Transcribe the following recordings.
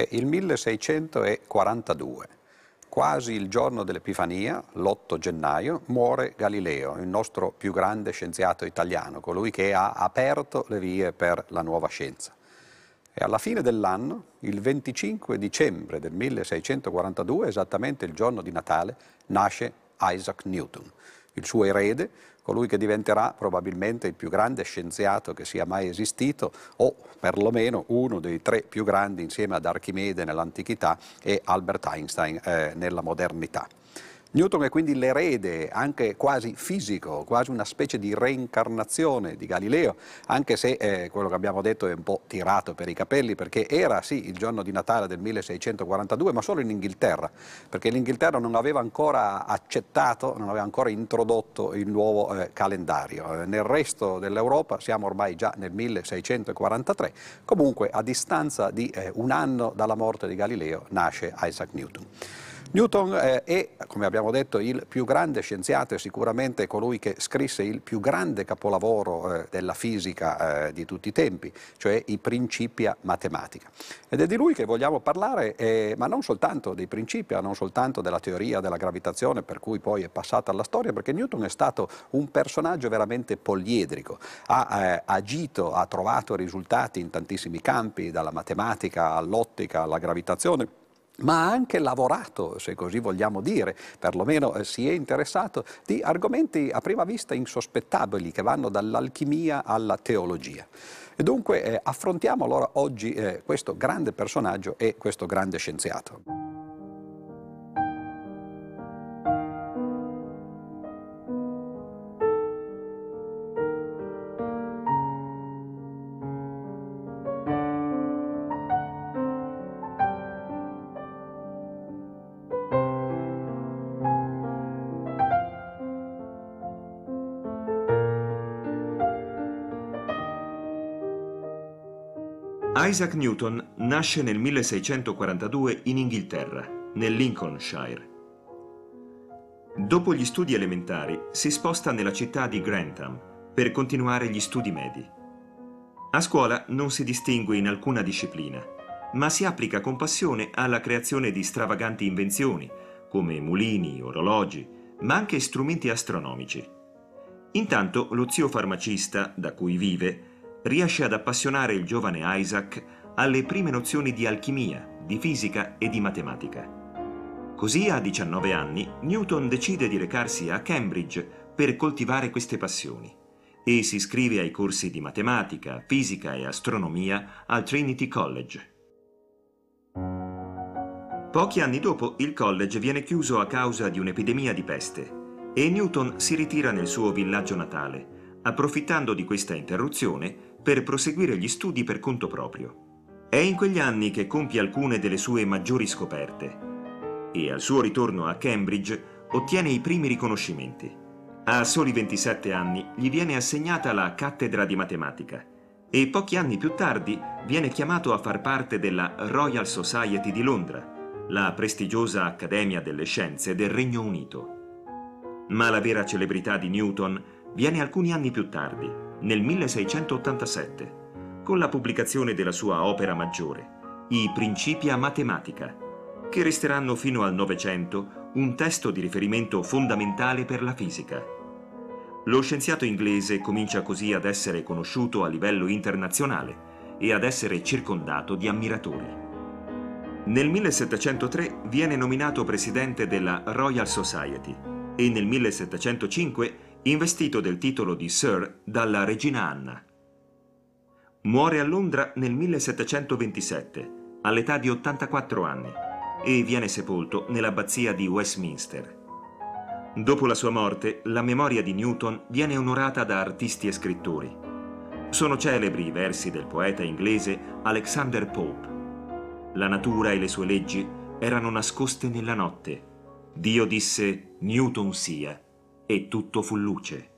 È il 1642, quasi il giorno dell'Epifania, l'8 gennaio, muore Galileo, il nostro più grande scienziato italiano, colui che ha aperto le vie per la nuova scienza. E alla fine dell'anno, il 25 dicembre del 1642, esattamente il giorno di Natale, nasce Isaac Newton, il suo erede, colui che diventerà probabilmente il più grande scienziato che sia mai esistito o perlomeno uno dei tre più grandi insieme ad Archimede nell'antichità e Albert Einstein eh, nella modernità. Newton è quindi l'erede anche quasi fisico, quasi una specie di reincarnazione di Galileo, anche se eh, quello che abbiamo detto è un po' tirato per i capelli, perché era sì il giorno di Natale del 1642, ma solo in Inghilterra, perché l'Inghilterra non aveva ancora accettato, non aveva ancora introdotto il nuovo eh, calendario. Nel resto dell'Europa siamo ormai già nel 1643, comunque a distanza di eh, un anno dalla morte di Galileo nasce Isaac Newton. Newton eh, è, come abbiamo detto, il più grande scienziato e sicuramente colui che scrisse il più grande capolavoro eh, della fisica eh, di tutti i tempi, cioè i Principia Matematica. Ed è di lui che vogliamo parlare, eh, ma non soltanto dei Principia, non soltanto della teoria della gravitazione, per cui poi è passata alla storia, perché Newton è stato un personaggio veramente poliedrico, ha eh, agito, ha trovato risultati in tantissimi campi, dalla matematica all'ottica, alla gravitazione ma ha anche lavorato, se così vogliamo dire, perlomeno eh, si è interessato di argomenti a prima vista insospettabili che vanno dall'alchimia alla teologia. E dunque eh, affrontiamo allora oggi eh, questo grande personaggio e questo grande scienziato. Isaac Newton nasce nel 1642 in Inghilterra, nel Lincolnshire. Dopo gli studi elementari si sposta nella città di Grantham per continuare gli studi medi. A scuola non si distingue in alcuna disciplina, ma si applica con passione alla creazione di stravaganti invenzioni, come mulini, orologi, ma anche strumenti astronomici. Intanto lo zio farmacista, da cui vive, riesce ad appassionare il giovane Isaac alle prime nozioni di alchimia, di fisica e di matematica. Così a 19 anni Newton decide di recarsi a Cambridge per coltivare queste passioni e si iscrive ai corsi di matematica, fisica e astronomia al Trinity College. Pochi anni dopo il college viene chiuso a causa di un'epidemia di peste e Newton si ritira nel suo villaggio natale, approfittando di questa interruzione per proseguire gli studi per conto proprio. È in quegli anni che compie alcune delle sue maggiori scoperte e al suo ritorno a Cambridge ottiene i primi riconoscimenti. A soli 27 anni gli viene assegnata la cattedra di matematica e pochi anni più tardi viene chiamato a far parte della Royal Society di Londra, la prestigiosa Accademia delle Scienze del Regno Unito. Ma la vera celebrità di Newton viene alcuni anni più tardi, nel 1687, con la pubblicazione della sua opera maggiore, I Principia Matematica, che resteranno fino al Novecento un testo di riferimento fondamentale per la fisica. Lo scienziato inglese comincia così ad essere conosciuto a livello internazionale e ad essere circondato di ammiratori. Nel 1703 viene nominato presidente della Royal Society e nel 1705 investito del titolo di Sir dalla regina Anna. Muore a Londra nel 1727, all'età di 84 anni, e viene sepolto nell'abbazia di Westminster. Dopo la sua morte, la memoria di Newton viene onorata da artisti e scrittori. Sono celebri i versi del poeta inglese Alexander Pope. La natura e le sue leggi erano nascoste nella notte. Dio disse Newton sia e tutto fu luce.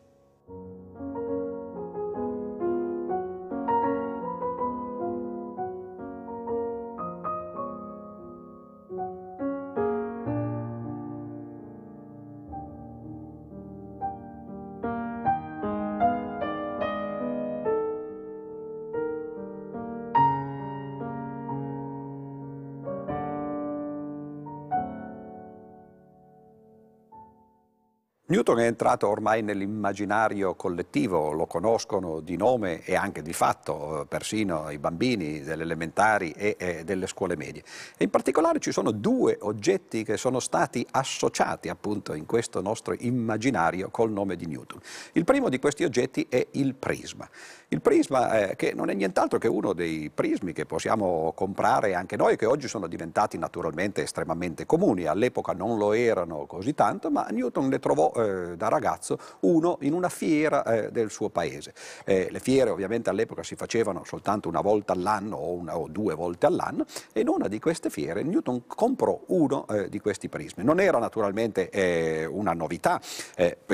Newton è entrato ormai nell'immaginario collettivo, lo conoscono di nome e anche di fatto, eh, persino i bambini delle elementari e, e delle scuole medie. E in particolare ci sono due oggetti che sono stati associati appunto in questo nostro immaginario col nome di Newton. Il primo di questi oggetti è il prisma. Il prisma, eh, che non è nient'altro che uno dei prismi che possiamo comprare anche noi, che oggi sono diventati naturalmente estremamente comuni, all'epoca non lo erano così tanto, ma Newton ne trovò eh, da ragazzo uno in una fiera eh, del suo paese. Eh, le fiere ovviamente all'epoca si facevano soltanto una volta all'anno o, una, o, due volte all'anno e in una di queste fiere Newton comprò uno eh, di questi prismi. Non era naturalmente eh, una novità,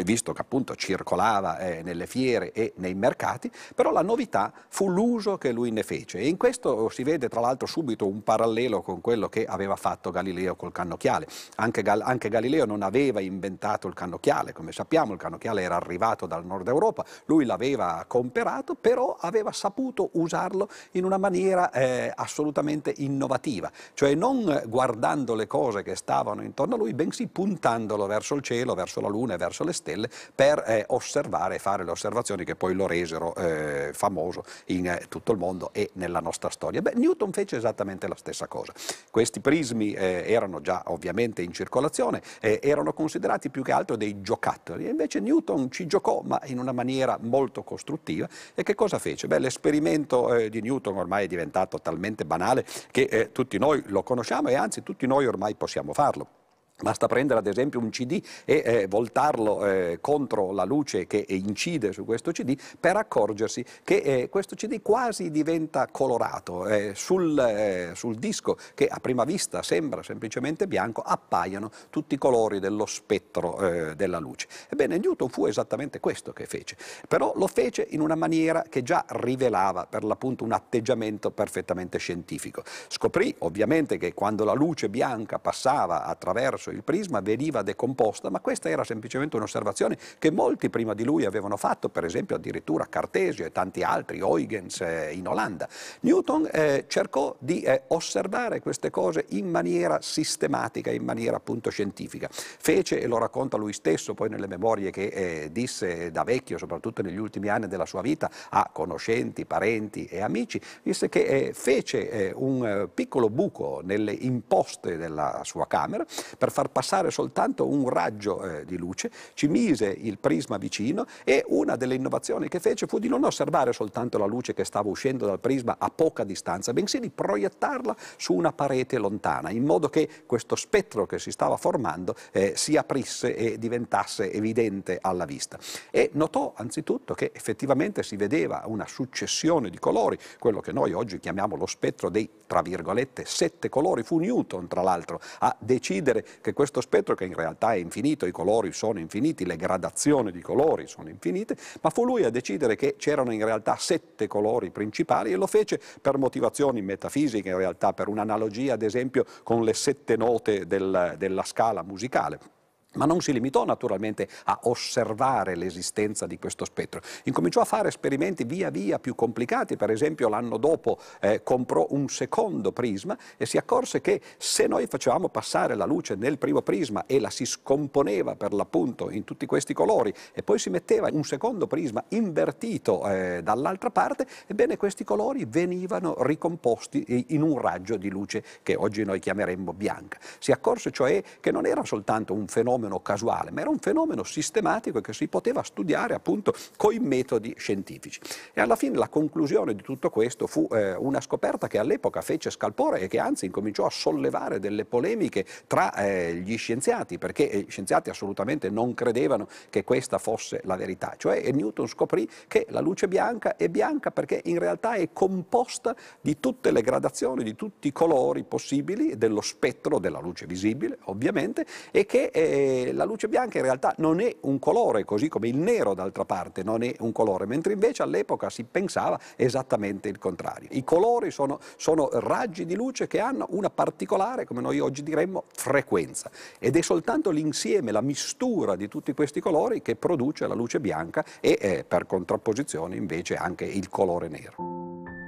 visto che appunto circolava nelle fiere e nei mercati, però però la novità fu l'uso che lui ne fece. E in questo si vede tra l'altro subito un parallelo con quello che aveva fatto Galileo col cannocchiale. Anche, Gal anche Galileo non aveva inventato il cannocchiale, come sappiamo il cannocchiale era arrivato dal nord Europa, lui l'aveva comperato, però aveva saputo usarlo in una maniera eh, assolutamente innovativa, cioè non guardando le cose che stavano intorno a lui, bensì puntandolo verso il cielo, verso la luna e verso le stelle per eh, osservare e fare le osservazioni che poi lo resero eh, eh, famoso in eh, tutto il mondo e nella nostra storia. Beh, Newton fece esattamente la stessa cosa. Questi prismi eh, erano già ovviamente in circolazione, eh, erano considerati più che altro dei giocattoli, e invece Newton ci giocò, ma in una maniera molto costruttiva. E che cosa fece? Beh, l'esperimento eh, di Newton ormai è diventato talmente banale che tutti noi lo conosciamo e anzi tutti noi ormai possiamo farlo. Basta prendere ad esempio un CD e eh, voltarlo eh, contro la luce che incide su questo CD per accorgersi che eh, questo CD quasi diventa colorato. Eh, sul, eh, sul, disco, che a prima vista sembra semplicemente bianco, appaiono tutti i colori dello spettro eh, della luce. Ebbene, Newton fu esattamente questo che fece, però lo fece in una maniera che già rivelava per l'appunto un atteggiamento perfettamente scientifico. Scoprì ovviamente che quando la luce bianca passava attraverso attraverso il prisma veniva decomposta, ma questa era semplicemente un'osservazione che molti prima di lui avevano fatto, per esempio addirittura Cartesio e tanti altri, Huygens eh, in Olanda. Newton eh, cercò di eh, osservare queste cose in maniera sistematica, in maniera appunto scientifica. Fece, e lo racconta lui stesso poi nelle memorie che eh, disse da vecchio, soprattutto negli ultimi anni della sua vita, a conoscenti, parenti e amici, disse che eh, fece un piccolo buco nelle imposte della sua camera per far passare soltanto un raggio eh, di luce, ci mise il prisma vicino e una delle innovazioni che fece fu di non osservare soltanto la luce che stava uscendo dal prisma a poca distanza, bensì di proiettarla su una parete lontana, in modo che questo spettro che si stava formando eh, si aprisse e diventasse evidente alla vista. E notò anzitutto che effettivamente si vedeva una successione di colori, quello che noi oggi chiamiamo lo spettro dei, tra virgolette, sette colori. Fu Newton, tra l'altro, a decidere che questo spettro, che in realtà è infinito, i colori sono infiniti, le gradazioni di colori sono infinite, ma fu lui a decidere che c'erano in realtà sette colori principali e lo fece per motivazioni metafisiche, in realtà per un'analogia ad esempio con le sette note del, della scala musicale. Ma non si limitò naturalmente a osservare l'esistenza di questo spettro, incominciò a fare esperimenti via via più complicati, per esempio l'anno dopo eh, comprò un secondo prisma e si accorse che se noi facevamo passare la luce nel primo prisma e la si scomponeva per l'appunto in tutti questi colori e poi si metteva un secondo prisma invertito eh, dall'altra parte, ebbene questi colori venivano ricomposti in un raggio di luce che oggi noi chiameremmo bianca. Si accorse cioè che non era soltanto un fenomeno fenomeno casuale, ma era un fenomeno sistematico che si poteva studiare appunto con i metodi scientifici. E alla fine la conclusione di tutto questo fu eh, una scoperta che all'epoca fece scalpore e che anzi incominciò a sollevare delle polemiche tra eh, gli scienziati, perché eh, gli scienziati assolutamente non credevano che questa fosse la verità. Cioè Newton scoprì che la luce bianca è bianca perché in realtà è composta di tutte le gradazioni, di tutti i colori possibili dello spettro della luce visibile, ovviamente, e che eh, la luce bianca in realtà non è un colore, così come il nero d'altra parte non è un colore, mentre invece all'epoca si pensava esattamente il contrario. I colori sono, sono raggi di luce che hanno una particolare, come noi oggi diremmo, frequenza ed è soltanto l'insieme, la mistura di tutti questi colori che produce la luce bianca e eh, per contrapposizione invece anche il colore nero.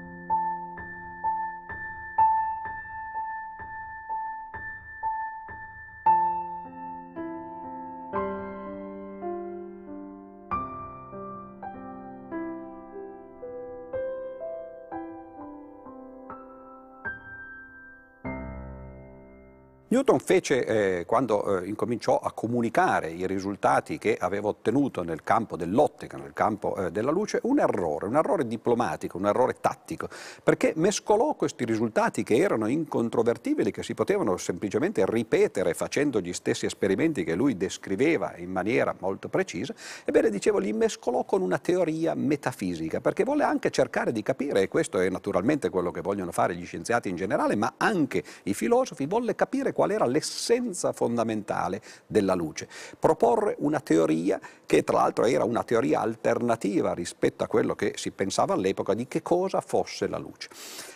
Newton fece, eh, quando eh, incominciò a comunicare i risultati che aveva ottenuto nel campo dell'ottica, nel campo eh, della luce, un errore, un errore diplomatico, un errore tattico, perché mescolò questi risultati che erano incontrovertibili, che si potevano semplicemente ripetere facendo gli stessi esperimenti che lui descriveva in maniera molto precisa, ebbene dicevo li mescolò con una teoria metafisica, perché volle anche cercare di capire, e questo è naturalmente quello che vogliono fare gli scienziati in generale, ma anche i filosofi, volle capire qual era l'essenza fondamentale della luce. Proporre una teoria che tra l'altro era una teoria alternativa rispetto a quello che si pensava all'epoca di che cosa fosse la luce.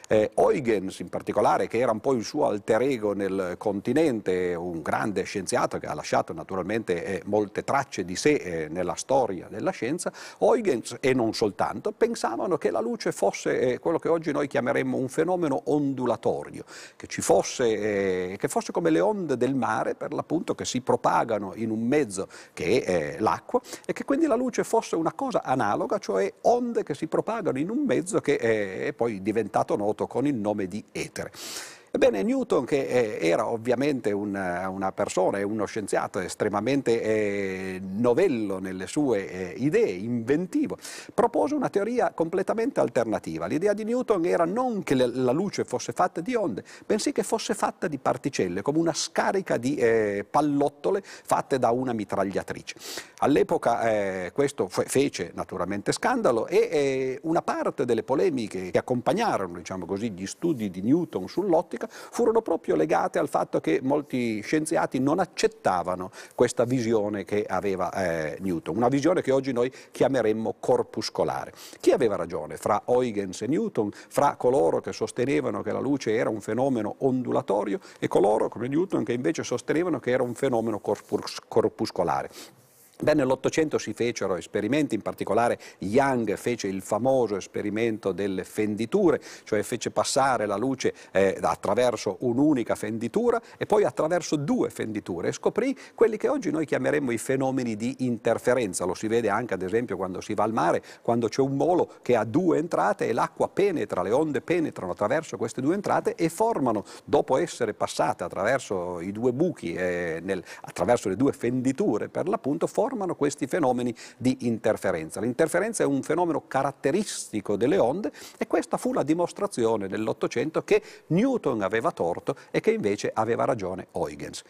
Eh, Huygens in particolare, che era un po' il suo alter ego nel continente, un grande scienziato che ha lasciato naturalmente eh, molte tracce di sé eh, nella storia della scienza, Huygens e non soltanto pensavano che la luce fosse eh, quello che oggi noi chiameremmo un fenomeno ondulatorio, che, fosse, eh, che fosse come le onde del mare per l'appunto che si propagano in un mezzo che è eh, l'acqua e che quindi la luce fosse una cosa analoga, cioè onde che si propagano in un mezzo che è poi diventato noto noto con il nome di etere. Ebbene, Newton, che eh, era ovviamente una, una, persona e uno scienziato estremamente eh, novello nelle sue eh, idee, inventivo, propose una teoria completamente alternativa. L'idea di Newton era non che la luce fosse fatta di onde, bensì che fosse fatta di particelle, come una scarica di eh, pallottole fatte da una mitragliatrice. All'epoca eh, questo fece naturalmente scandalo e eh, una parte delle polemiche che accompagnarono diciamo così, gli studi di Newton sull'ottica furono proprio legate al fatto che molti scienziati non accettavano questa visione che aveva eh, Newton, una visione che oggi noi chiameremmo corpuscolare. Chi aveva ragione fra Huygens e Newton, fra coloro che sostenevano che la luce era un fenomeno ondulatorio e coloro come Newton che invece sostenevano che era un fenomeno corpus corpuscolare? Beh, nell'Ottocento si fecero esperimenti, in particolare Young fece il famoso esperimento delle fenditure, cioè fece passare la luce eh, attraverso un'unica fenditura e poi attraverso due fenditure e scoprì quelli che oggi noi chiameremmo i fenomeni di interferenza. Lo si vede anche ad esempio quando si va al mare, quando c'è un molo che ha due entrate e l'acqua penetra, le onde penetrano attraverso queste due entrate e formano, dopo essere passate attraverso i due buchi, eh, nel, attraverso le due fenditure per l'appunto, questi fenomeni di interferenza. L'interferenza è un fenomeno caratteristico delle onde e questa fu la dimostrazione nell'Ottocento che Newton aveva torto e che invece aveva ragione Huygens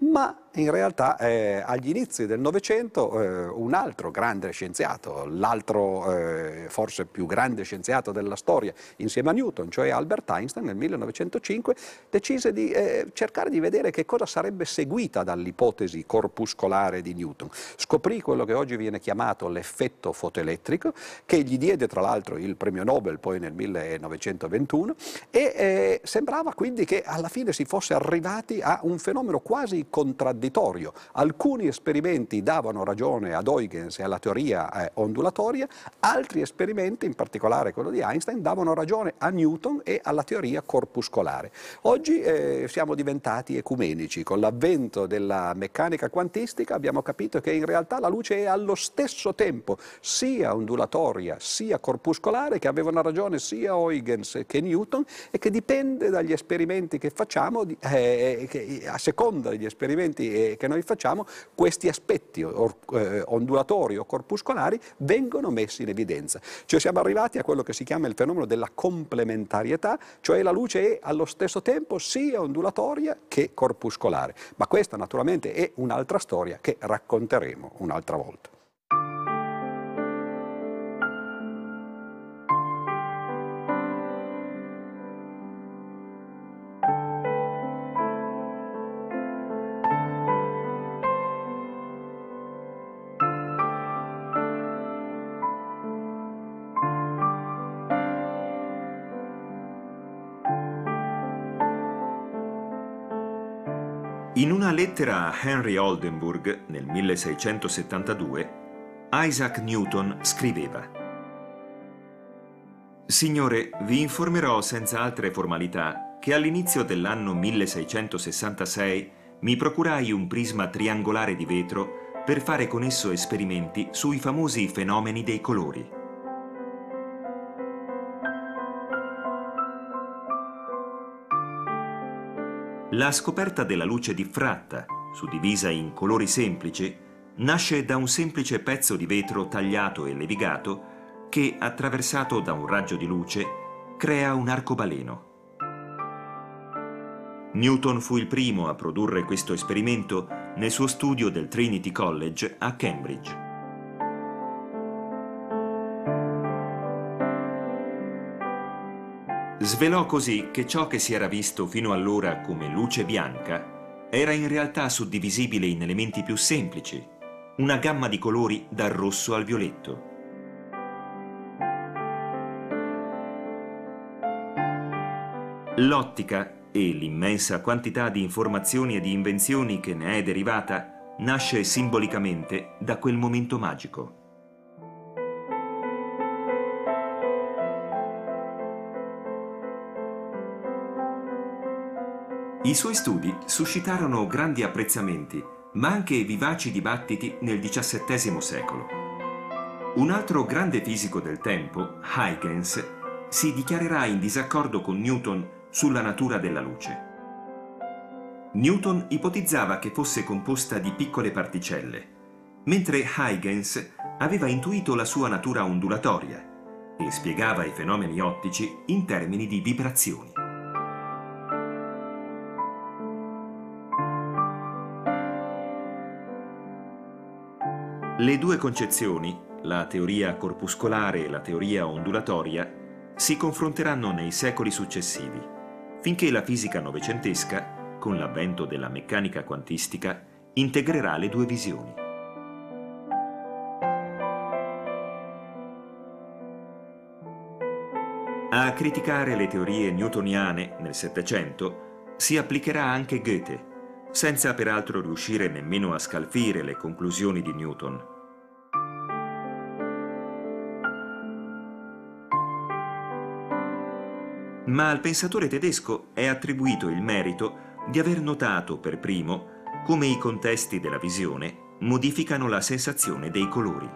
ma in realtà eh, agli inizi del Novecento eh, un altro grande scienziato, l'altro eh, forse più grande scienziato della storia insieme a Newton, cioè Albert Einstein nel 1905, decise di eh, cercare di vedere che cosa sarebbe seguita dall'ipotesi corpuscolare di Newton. Scoprì quello che oggi viene chiamato l'effetto fotoelettrico, che gli diede tra l'altro il premio Nobel poi nel 1921 e eh, sembrava quindi che alla fine si fosse arrivati a un fenomeno quasi contraddittorio. Alcuni esperimenti davano ragione ad Huygens e alla teoria eh, ondulatoria, altri esperimenti, in particolare quello di Einstein, davano ragione a Newton e alla teoria corpuscolare. Oggi eh, siamo diventati ecumenici. Con l'avvento della meccanica quantistica abbiamo capito che in realtà la luce è allo stesso tempo sia ondulatoria sia corpuscolare, che avevano ragione sia Huygens che Newton e che dipende dagli esperimenti che facciamo, eh, che a seconda degli esperimenti esperimenti eh, che noi facciamo, questi aspetti eh, ondulatori o corpuscolari vengono messi in evidenza. Cioè siamo arrivati a quello che si chiama il fenomeno della complementarietà, cioè la luce è allo stesso tempo sia ondulatoria che corpuscolare. Ma questa naturalmente è un'altra storia che racconteremo un'altra volta. Lettera a Henry Oldenburg nel 1672, Isaac Newton scriveva Signore, vi informerò senza altre formalità che all'inizio dell'anno 1666 mi procurai un prisma triangolare di vetro per fare con esso esperimenti sui famosi fenomeni dei colori. La scoperta della luce diffratta, suddivisa in colori semplici, nasce da un semplice pezzo di vetro tagliato e levigato che, attraversato da un raggio di luce, crea un arcobaleno. Newton fu il primo a produrre questo esperimento nel suo studio del Trinity College a Cambridge. Svelò così che ciò che si era visto fino allora come luce bianca era in realtà suddivisibile in elementi più semplici, una gamma di colori dal rosso al violetto. L'ottica e l'immensa quantità di informazioni e di invenzioni che ne è derivata nasce simbolicamente da quel momento magico. I suoi studi suscitarono grandi apprezzamenti, ma anche vivaci dibattiti nel XVII secolo. Un altro grande fisico del tempo, Huygens, si dichiarerà in disaccordo con Newton sulla natura della luce. Newton ipotizzava che fosse composta di piccole particelle, mentre Huygens aveva intuito la sua natura ondulatoria e spiegava i fenomeni ottici in termini di vibrazioni. Le due concezioni, la teoria corpuscolare e la teoria ondulatoria, si confronteranno nei secoli successivi, finché la fisica novecentesca, con l'avvento della meccanica quantistica, integrerà le due visioni. A criticare le teorie newtoniane nel Settecento si applicherà anche Goethe, senza peraltro riuscire nemmeno a scalfire le conclusioni di Newton. Ma al pensatore tedesco è attribuito il merito di aver notato per primo come i contesti della visione modificano la sensazione dei colori.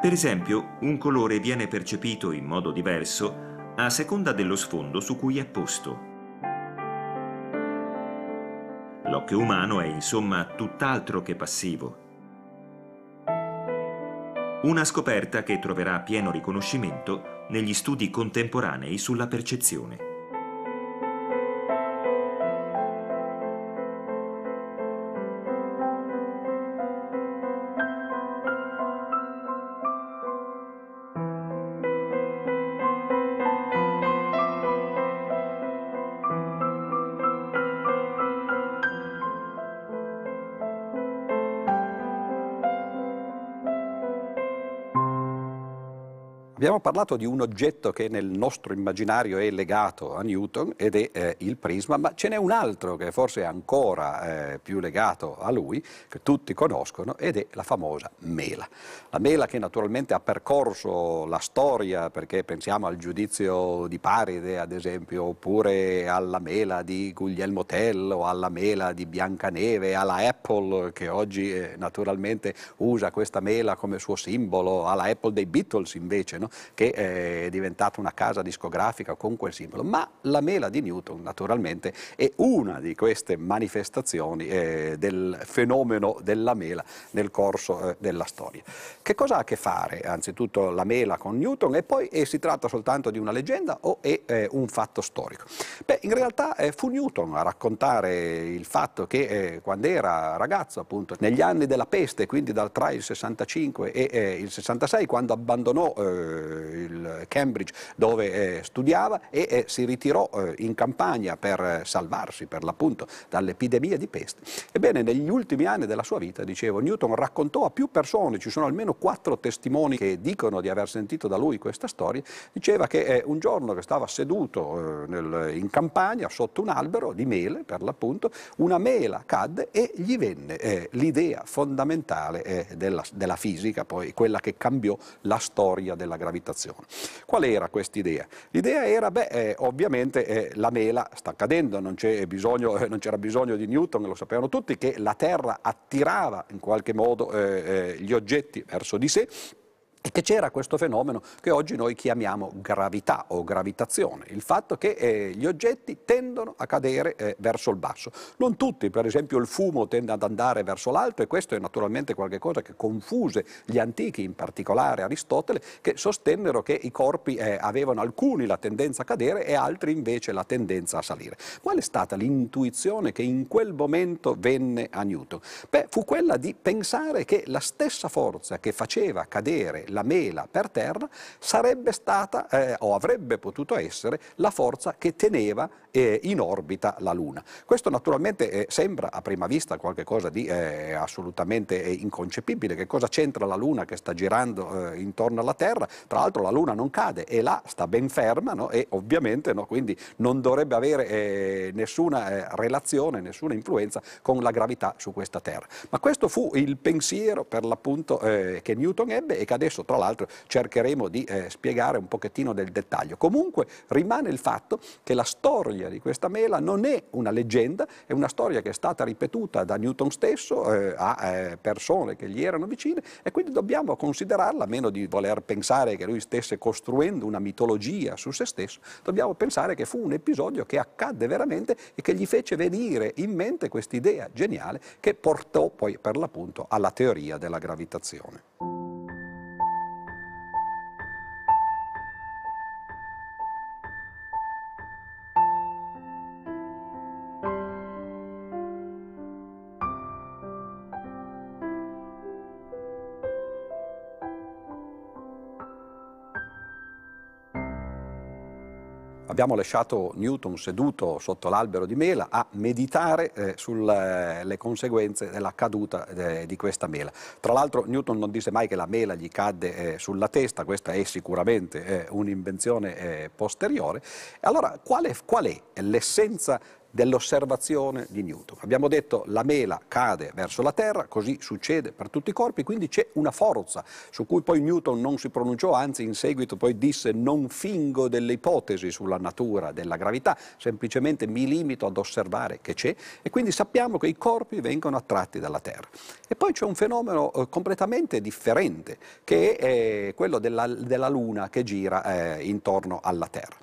Per esempio, un colore viene percepito in modo diverso a seconda dello sfondo su cui è posto. L'occhio umano è insomma tutt'altro che passivo. Una scoperta che troverà pieno riconoscimento negli studi contemporanei sulla percezione. Parlato di un oggetto che nel nostro immaginario è legato a Newton ed è eh, il prisma, ma ce n'è un altro che forse è ancora eh, più legato a lui, che tutti conoscono, ed è la famosa mela. La mela che naturalmente ha percorso la storia, perché pensiamo al giudizio di Paride, ad esempio, oppure alla mela di Guglielmo Tell alla mela di Biancaneve, alla Apple che oggi eh, naturalmente usa questa mela come suo simbolo, alla Apple dei Beatles invece, no? Che è diventata una casa discografica con quel simbolo, ma la mela di Newton naturalmente è una di queste manifestazioni eh, del fenomeno della mela nel corso eh, della storia. Che cosa ha a che fare anzitutto la mela con Newton e poi eh, si tratta soltanto di una leggenda o è eh, un fatto storico? Beh, in realtà eh, fu Newton a raccontare il fatto che eh, quando era ragazzo, appunto, negli anni della peste, quindi dal, tra il 65 e il 66, quando abbandonò il Cambridge dove eh, studiava e eh, si ritirò eh, in campagna per salvarsi per l'appunto dall'epidemia di peste. Ebbene, negli ultimi anni della sua vita, dicevo, Newton raccontò a più persone, ci sono almeno quattro testimoni che dicono di aver sentito da lui questa storia, diceva che un giorno che stava seduto nel, in campagna sotto un albero di mele, per l'appunto, una mela cadde e gli venne eh, l'idea fondamentale eh, della, della, fisica, poi quella che cambiò la storia della gravitazione. Qual era questa idea? L'idea era, beh, eh, ovviamente eh, la mela sta cadendo, non, bisogno, eh, non, c'era bisogno di Newton, lo sapevano tutti, che la Terra attirava in qualche modo eh, eh, gli oggetti verso di sé e che c'era questo fenomeno che oggi noi chiamiamo gravità o gravitazione, il fatto che eh, gli oggetti tendono a cadere eh, verso il basso. Non tutti, per esempio il fumo tende ad andare verso l'alto e questo è naturalmente qualcosa che confuse gli antichi, in particolare Aristotele, che sostennero che i corpi eh, avevano alcuni la tendenza a cadere e altri invece la tendenza a salire. Qual è stata l'intuizione che in quel momento venne a Newton? Beh, fu quella di pensare che la stessa forza che faceva cadere la mela per terra sarebbe stata eh, o avrebbe potuto essere la forza che teneva eh, in orbita la Luna. Questo naturalmente eh, sembra a prima vista qualcosa di eh, assolutamente eh, inconcepibile. Che cosa c'entra la Luna che sta girando eh, intorno alla Terra? Tra l'altro la Luna non cade e là sta ben ferma no? e ovviamente no? quindi non dovrebbe avere nessuna relazione, nessuna influenza con la gravità su questa Terra. Ma questo fu il pensiero per l'appunto che Newton ebbe e che adesso tra l'altro cercheremo di eh, spiegare un pochettino del dettaglio. Comunque rimane il fatto che la storia di questa mela non è una leggenda, è una storia che è stata ripetuta da Newton stesso eh, a eh, persone che gli erano vicine e quindi dobbiamo considerarla, a meno di voler pensare che lui stesse costruendo una mitologia su se stesso, dobbiamo pensare che fu un episodio che accadde veramente e che gli fece venire in mente quest'idea geniale che portò poi per l'appunto alla teoria della gravitazione. Abbiamo lasciato Newton seduto sotto l'albero di mela a meditare eh, sulle conseguenze della caduta eh, di questa mela. Tra l'altro Newton non disse mai che la mela gli cadde eh, sulla testa, questa è sicuramente eh, un'invenzione eh, posteriore. Allora qual è, qual è l'essenza dell'osservazione di Newton. Abbiamo detto la mela cade verso la Terra, così succede per tutti i corpi, quindi c'è una forza su cui poi Newton non si pronunciò, anzi in seguito poi disse non fingo delle ipotesi sulla natura della gravità, semplicemente mi limito ad osservare che c'è e quindi sappiamo che i corpi vengono attratti dalla Terra. E poi c'è un fenomeno eh, completamente differente che è eh, quello della, della Luna che gira eh, intorno alla Terra.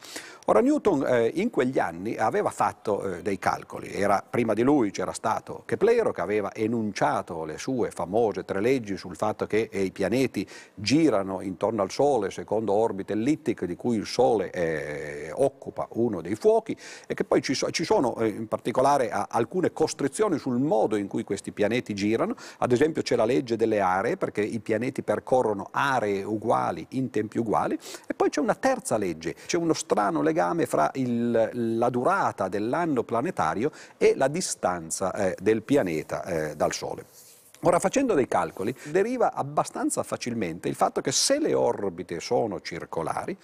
Ora Newton eh, in quegli anni aveva fatto eh, dei calcoli, Era, prima di lui c'era stato Keplero che aveva enunciato le sue famose tre leggi sul fatto che eh, i pianeti girano intorno al Sole secondo orbite ellittiche di cui il Sole eh, occupa uno dei fuochi e che poi ci, so, ci sono eh, in particolare a, alcune costrizioni sul modo in cui questi pianeti girano, ad esempio c'è la legge delle aree perché i pianeti percorrono aree uguali in tempi uguali. E poi c'è una terza legge, c'è uno strano legame legame fra il, la durata dell'anno planetario e la distanza eh, del pianeta eh, dal Sole. Ora, facendo dei calcoli, deriva abbastanza facilmente il fatto che se le orbite sono circolari,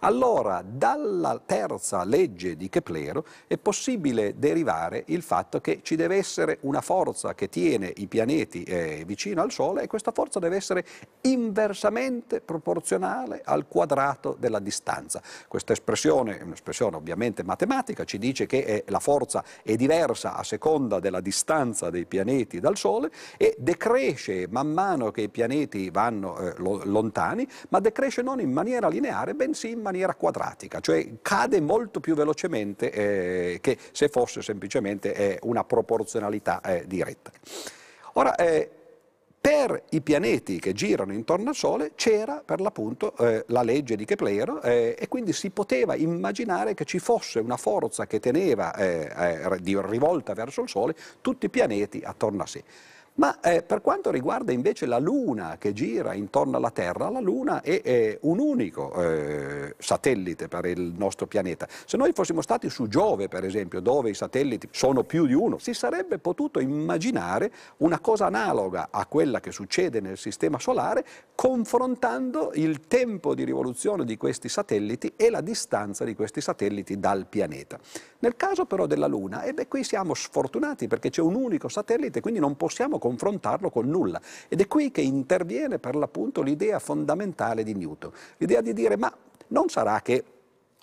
allora dalla terza legge di Keplero è possibile derivare il fatto che ci deve essere una forza che tiene i pianeti eh, vicino al Sole e questa forza deve essere inversamente proporzionale al quadrato della distanza. Questa espressione è un'espressione ovviamente matematica, ci dice che eh, la forza è diversa a seconda della distanza dei pianeti dal Sole e decresce man mano che i pianeti vanno eh, lontani, ma decresce non in maniera lineare, bensì in maniera quadratica, cioè cade molto più velocemente eh, che se fosse semplicemente eh, una proporzionalità eh, diretta. Ora, eh, per i pianeti che girano intorno al Sole c'era per l'appunto eh, la legge di Keplero eh, e quindi si poteva immaginare che ci fosse una forza che teneva eh, eh rivolta verso il Sole tutti i pianeti attorno a sé. Ma eh, per quanto riguarda invece la Luna che gira intorno alla Terra, la Luna è, è un unico eh, satellite per il nostro pianeta. Se noi fossimo stati su Giove, per esempio, dove i satelliti sono più di uno, si sarebbe potuto immaginare una cosa analoga a quella che succede nel Sistema Solare, confrontando il tempo di rivoluzione di questi satelliti e la distanza di questi satelliti dal pianeta. Nel caso però della Luna, e beh, qui siamo sfortunati perché c'è un unico satellite, quindi non possiamo confrontarlo con nulla. Ed è qui che interviene per l'appunto l'idea fondamentale di Newton, l'idea di dire ma non sarà che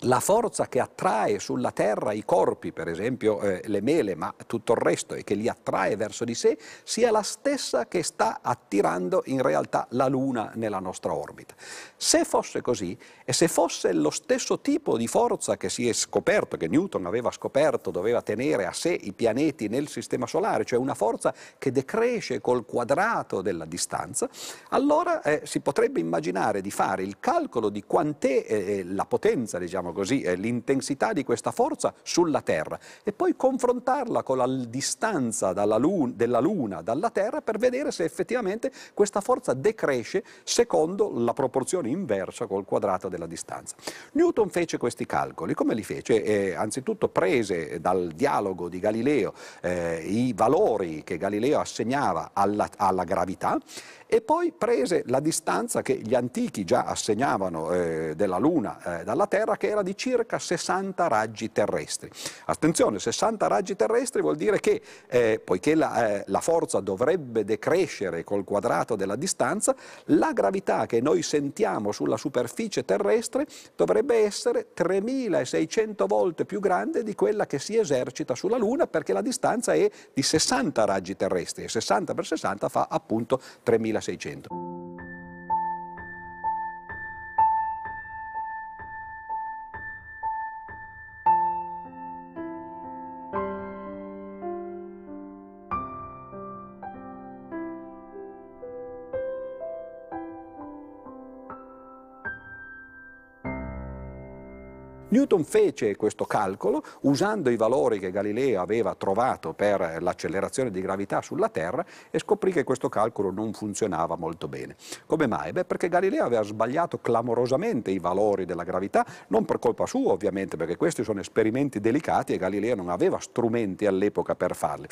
la forza che attrae sulla Terra i corpi, per esempio eh, le mele, ma tutto il resto, e che li attrae verso di sé, sia la stessa che sta attirando in realtà la Luna nella nostra orbita. Se fosse così, e se fosse lo stesso tipo di forza che si è scoperto, che Newton aveva scoperto, doveva tenere a sé i pianeti nel Sistema Solare, cioè una forza che decresce col quadrato della distanza, allora eh, si potrebbe immaginare di fare il calcolo di quant'è eh, la potenza, diciamo così, l'intensità di questa forza sulla Terra e poi confrontarla con la distanza luna, della Luna dalla Terra per vedere se effettivamente questa forza decresce secondo la proporzione inversa col quadrato della distanza. Newton fece questi calcoli, come li fece? Eh, anzitutto prese dal dialogo di Galileo eh, i valori che Galileo assegnava alla, alla gravità e poi prese la distanza che gli antichi già assegnavano eh, della Luna eh, dalla Terra, che era di circa 60 raggi terrestri. Attenzione, 60 raggi terrestri vuol dire che, eh, poiché la, eh, la, forza dovrebbe decrescere col quadrato della distanza, la gravità che noi sentiamo sulla superficie terrestre dovrebbe essere 3600 volte più grande di quella che si esercita sulla Luna, perché la distanza è di 60 raggi terrestri e 60 per 60 fa appunto 3600. 3600. Newton fece questo calcolo usando i valori che Galileo aveva trovato per l'accelerazione di gravità sulla Terra e scoprì che questo calcolo non funzionava molto bene. Come mai? Beh, perché Galileo aveva sbagliato clamorosamente i valori della gravità, non per colpa sua ovviamente, perché questi sono esperimenti delicati e Galileo non aveva strumenti all'epoca per farli.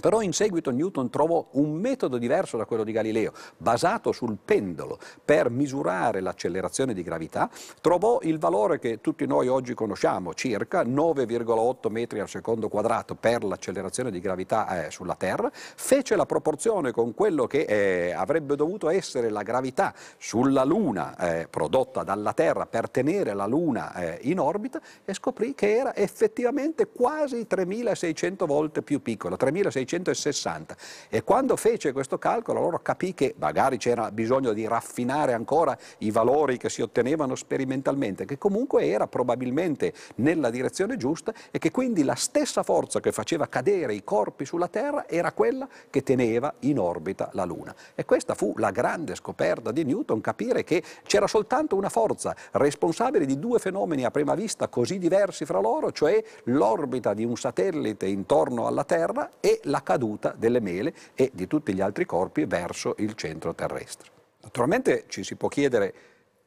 Però in seguito Newton trovò un metodo diverso da quello di Galileo, basato sul pendolo, per misurare l'accelerazione di gravità, trovò il valore che tutti noi oggi conosciamo, circa 9,8 metri al secondo quadrato per l'accelerazione di gravità eh, sulla Terra, fece la proporzione con quello che eh, avrebbe dovuto essere la gravità sulla Luna eh, prodotta dalla Terra per tenere la Luna eh, in orbita e scoprì che era effettivamente quasi 3600 volte più piccola, 3600 1660 e quando fece questo calcolo allora capì che magari c'era bisogno di raffinare ancora i valori che si ottenevano sperimentalmente, che comunque era probabilmente nella direzione giusta e che quindi la stessa forza che faceva cadere i corpi sulla Terra era quella che teneva in orbita la Luna. E questa fu la grande scoperta di Newton, capire che c'era soltanto una forza responsabile di due fenomeni a prima vista così diversi fra loro, cioè l'orbita di un satellite intorno alla Terra e la la caduta delle mele e di tutti gli altri corpi verso il centro terrestre. Naturalmente ci si può chiedere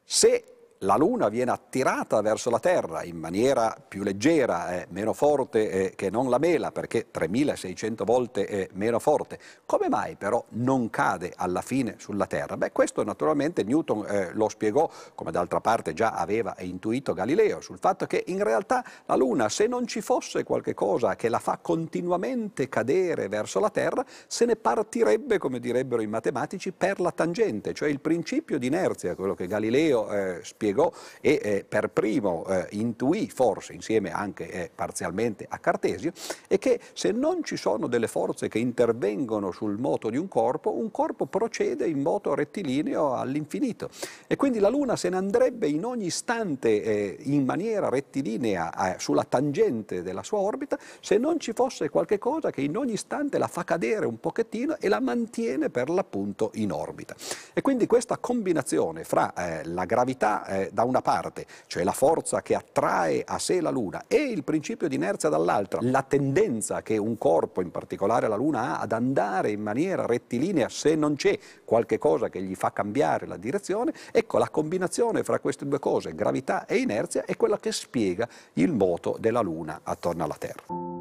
se la Luna viene attirata verso la Terra in maniera più leggera, eh, meno forte eh, che non la mela, perché 3600 volte è meno forte. Come mai però non cade alla fine sulla Terra? Beh, questo naturalmente Newton eh, lo spiegò, come d'altra parte già aveva intuito Galileo, sul fatto che in realtà la Luna, se non ci fosse qualche cosa che la fa continuamente cadere verso la Terra, se ne partirebbe, come direbbero i matematici, per la tangente, cioè il principio di inerzia, quello che Galileo eh, spiegò spiegò e eh, per primo eh, intuì, forse insieme anche eh, parzialmente a Cartesio, è che se non ci sono delle forze che intervengono sul moto di un corpo, un corpo procede in moto rettilineo all'infinito. E quindi la Luna se ne andrebbe in ogni istante eh, in maniera rettilinea eh, sulla tangente della sua orbita se non ci fosse qualche cosa che in ogni istante la fa cadere un pochettino e la mantiene per l'appunto in orbita. E quindi questa combinazione fra eh, la gravità da una parte, cioè la forza che attrae a sé la Luna, e il principio di inerzia dall'altra, la tendenza che un corpo, in particolare la Luna, ha ad andare in maniera rettilinea se non c'è qualche cosa che gli fa cambiare la direzione, ecco la combinazione fra queste due cose, gravità e inerzia, è quella che spiega il moto della Luna attorno alla Terra.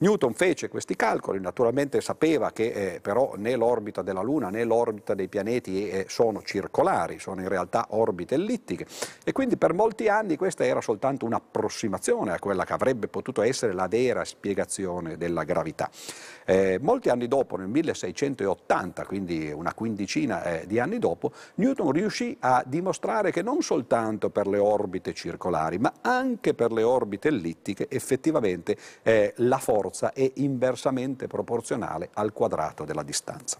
Newton fece questi calcoli, naturalmente sapeva che eh, però né l'orbita della Luna né l'orbita dei pianeti eh, sono circolari, sono in realtà orbite ellittiche e quindi per molti anni questa era soltanto un'approssimazione a quella che avrebbe potuto essere la vera spiegazione della gravità. Eh, molti anni dopo, nel 1680, quindi una quindicina eh, di anni dopo, Newton riuscì a dimostrare che non soltanto per le orbite circolari, ma anche per le orbite ellittiche, effettivamente eh, la forza è inversamente proporzionale al quadrato della distanza.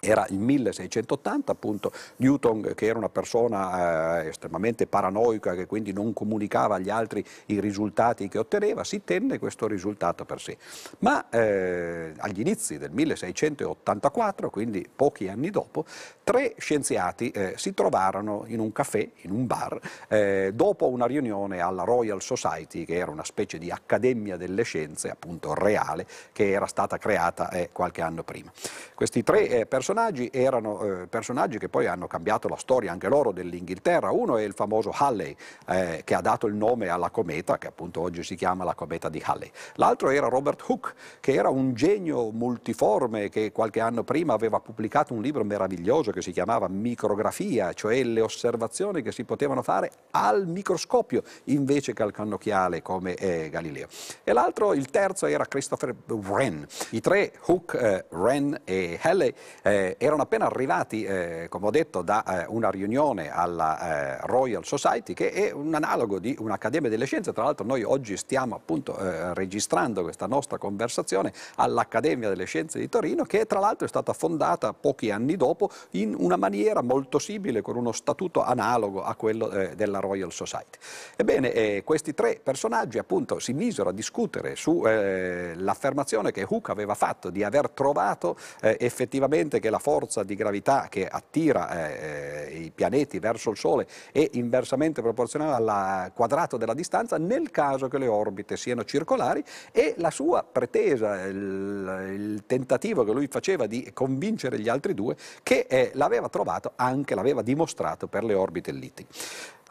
Era il 1680, appunto Newton, che era una persona eh, estremamente paranoica, che quindi non comunicava agli altri i risultati che otteneva, si tenne questo risultato per sé. Ma eh, agli inizi del 1684, quindi pochi anni dopo, tre scienziati eh, si trovarono in un caffè, in un bar, eh, dopo una riunione alla Royal Society, che era una specie di accademia delle scienze, appunto reale, che era stata creata eh, qualche anno prima. Questi tre eh, personaggi erano eh, personaggi che poi hanno cambiato la storia anche loro dell'Inghilterra. Uno è il famoso Halley, eh, che ha dato il nome alla cometa, che appunto oggi si chiama la cometa di Halley. L'altro era Robert Hooke, che era un genio multiforme che qualche anno prima aveva pubblicato un libro meraviglioso che si chiamava Micrografia, cioè le osservazioni che si potevano fare al microscopio invece che al cannocchiale come eh, Galileo. E l'altro, il terzo, era Christopher Wren. I tre, Hooke, eh, Wren e Halley, eh, erano appena arrivati, eh, come ho detto, da eh, una riunione alla eh, Royal Society, che è un analogo di un'Accademia delle Scienze. Tra l'altro noi oggi stiamo appunto eh, registrando questa nostra conversazione all'Accademia delle Scienze di Torino, che tra l'altro è stata fondata pochi anni dopo in una maniera molto simile, con uno statuto analogo a quello eh, della Royal Society. Ebbene, questi tre personaggi appunto si misero a discutere sull'affermazione che Hooke aveva fatto di aver trovato effettivamente che la forza di gravità che attira eh, eh, i pianeti verso il Sole è inversamente proporzionale al quadrato della distanza nel caso che le orbite siano circolari e la sua pretesa, il, il tentativo che lui faceva di convincere gli altri due che eh, l'aveva trovato anche, l'aveva dimostrato per le orbite ellittiche.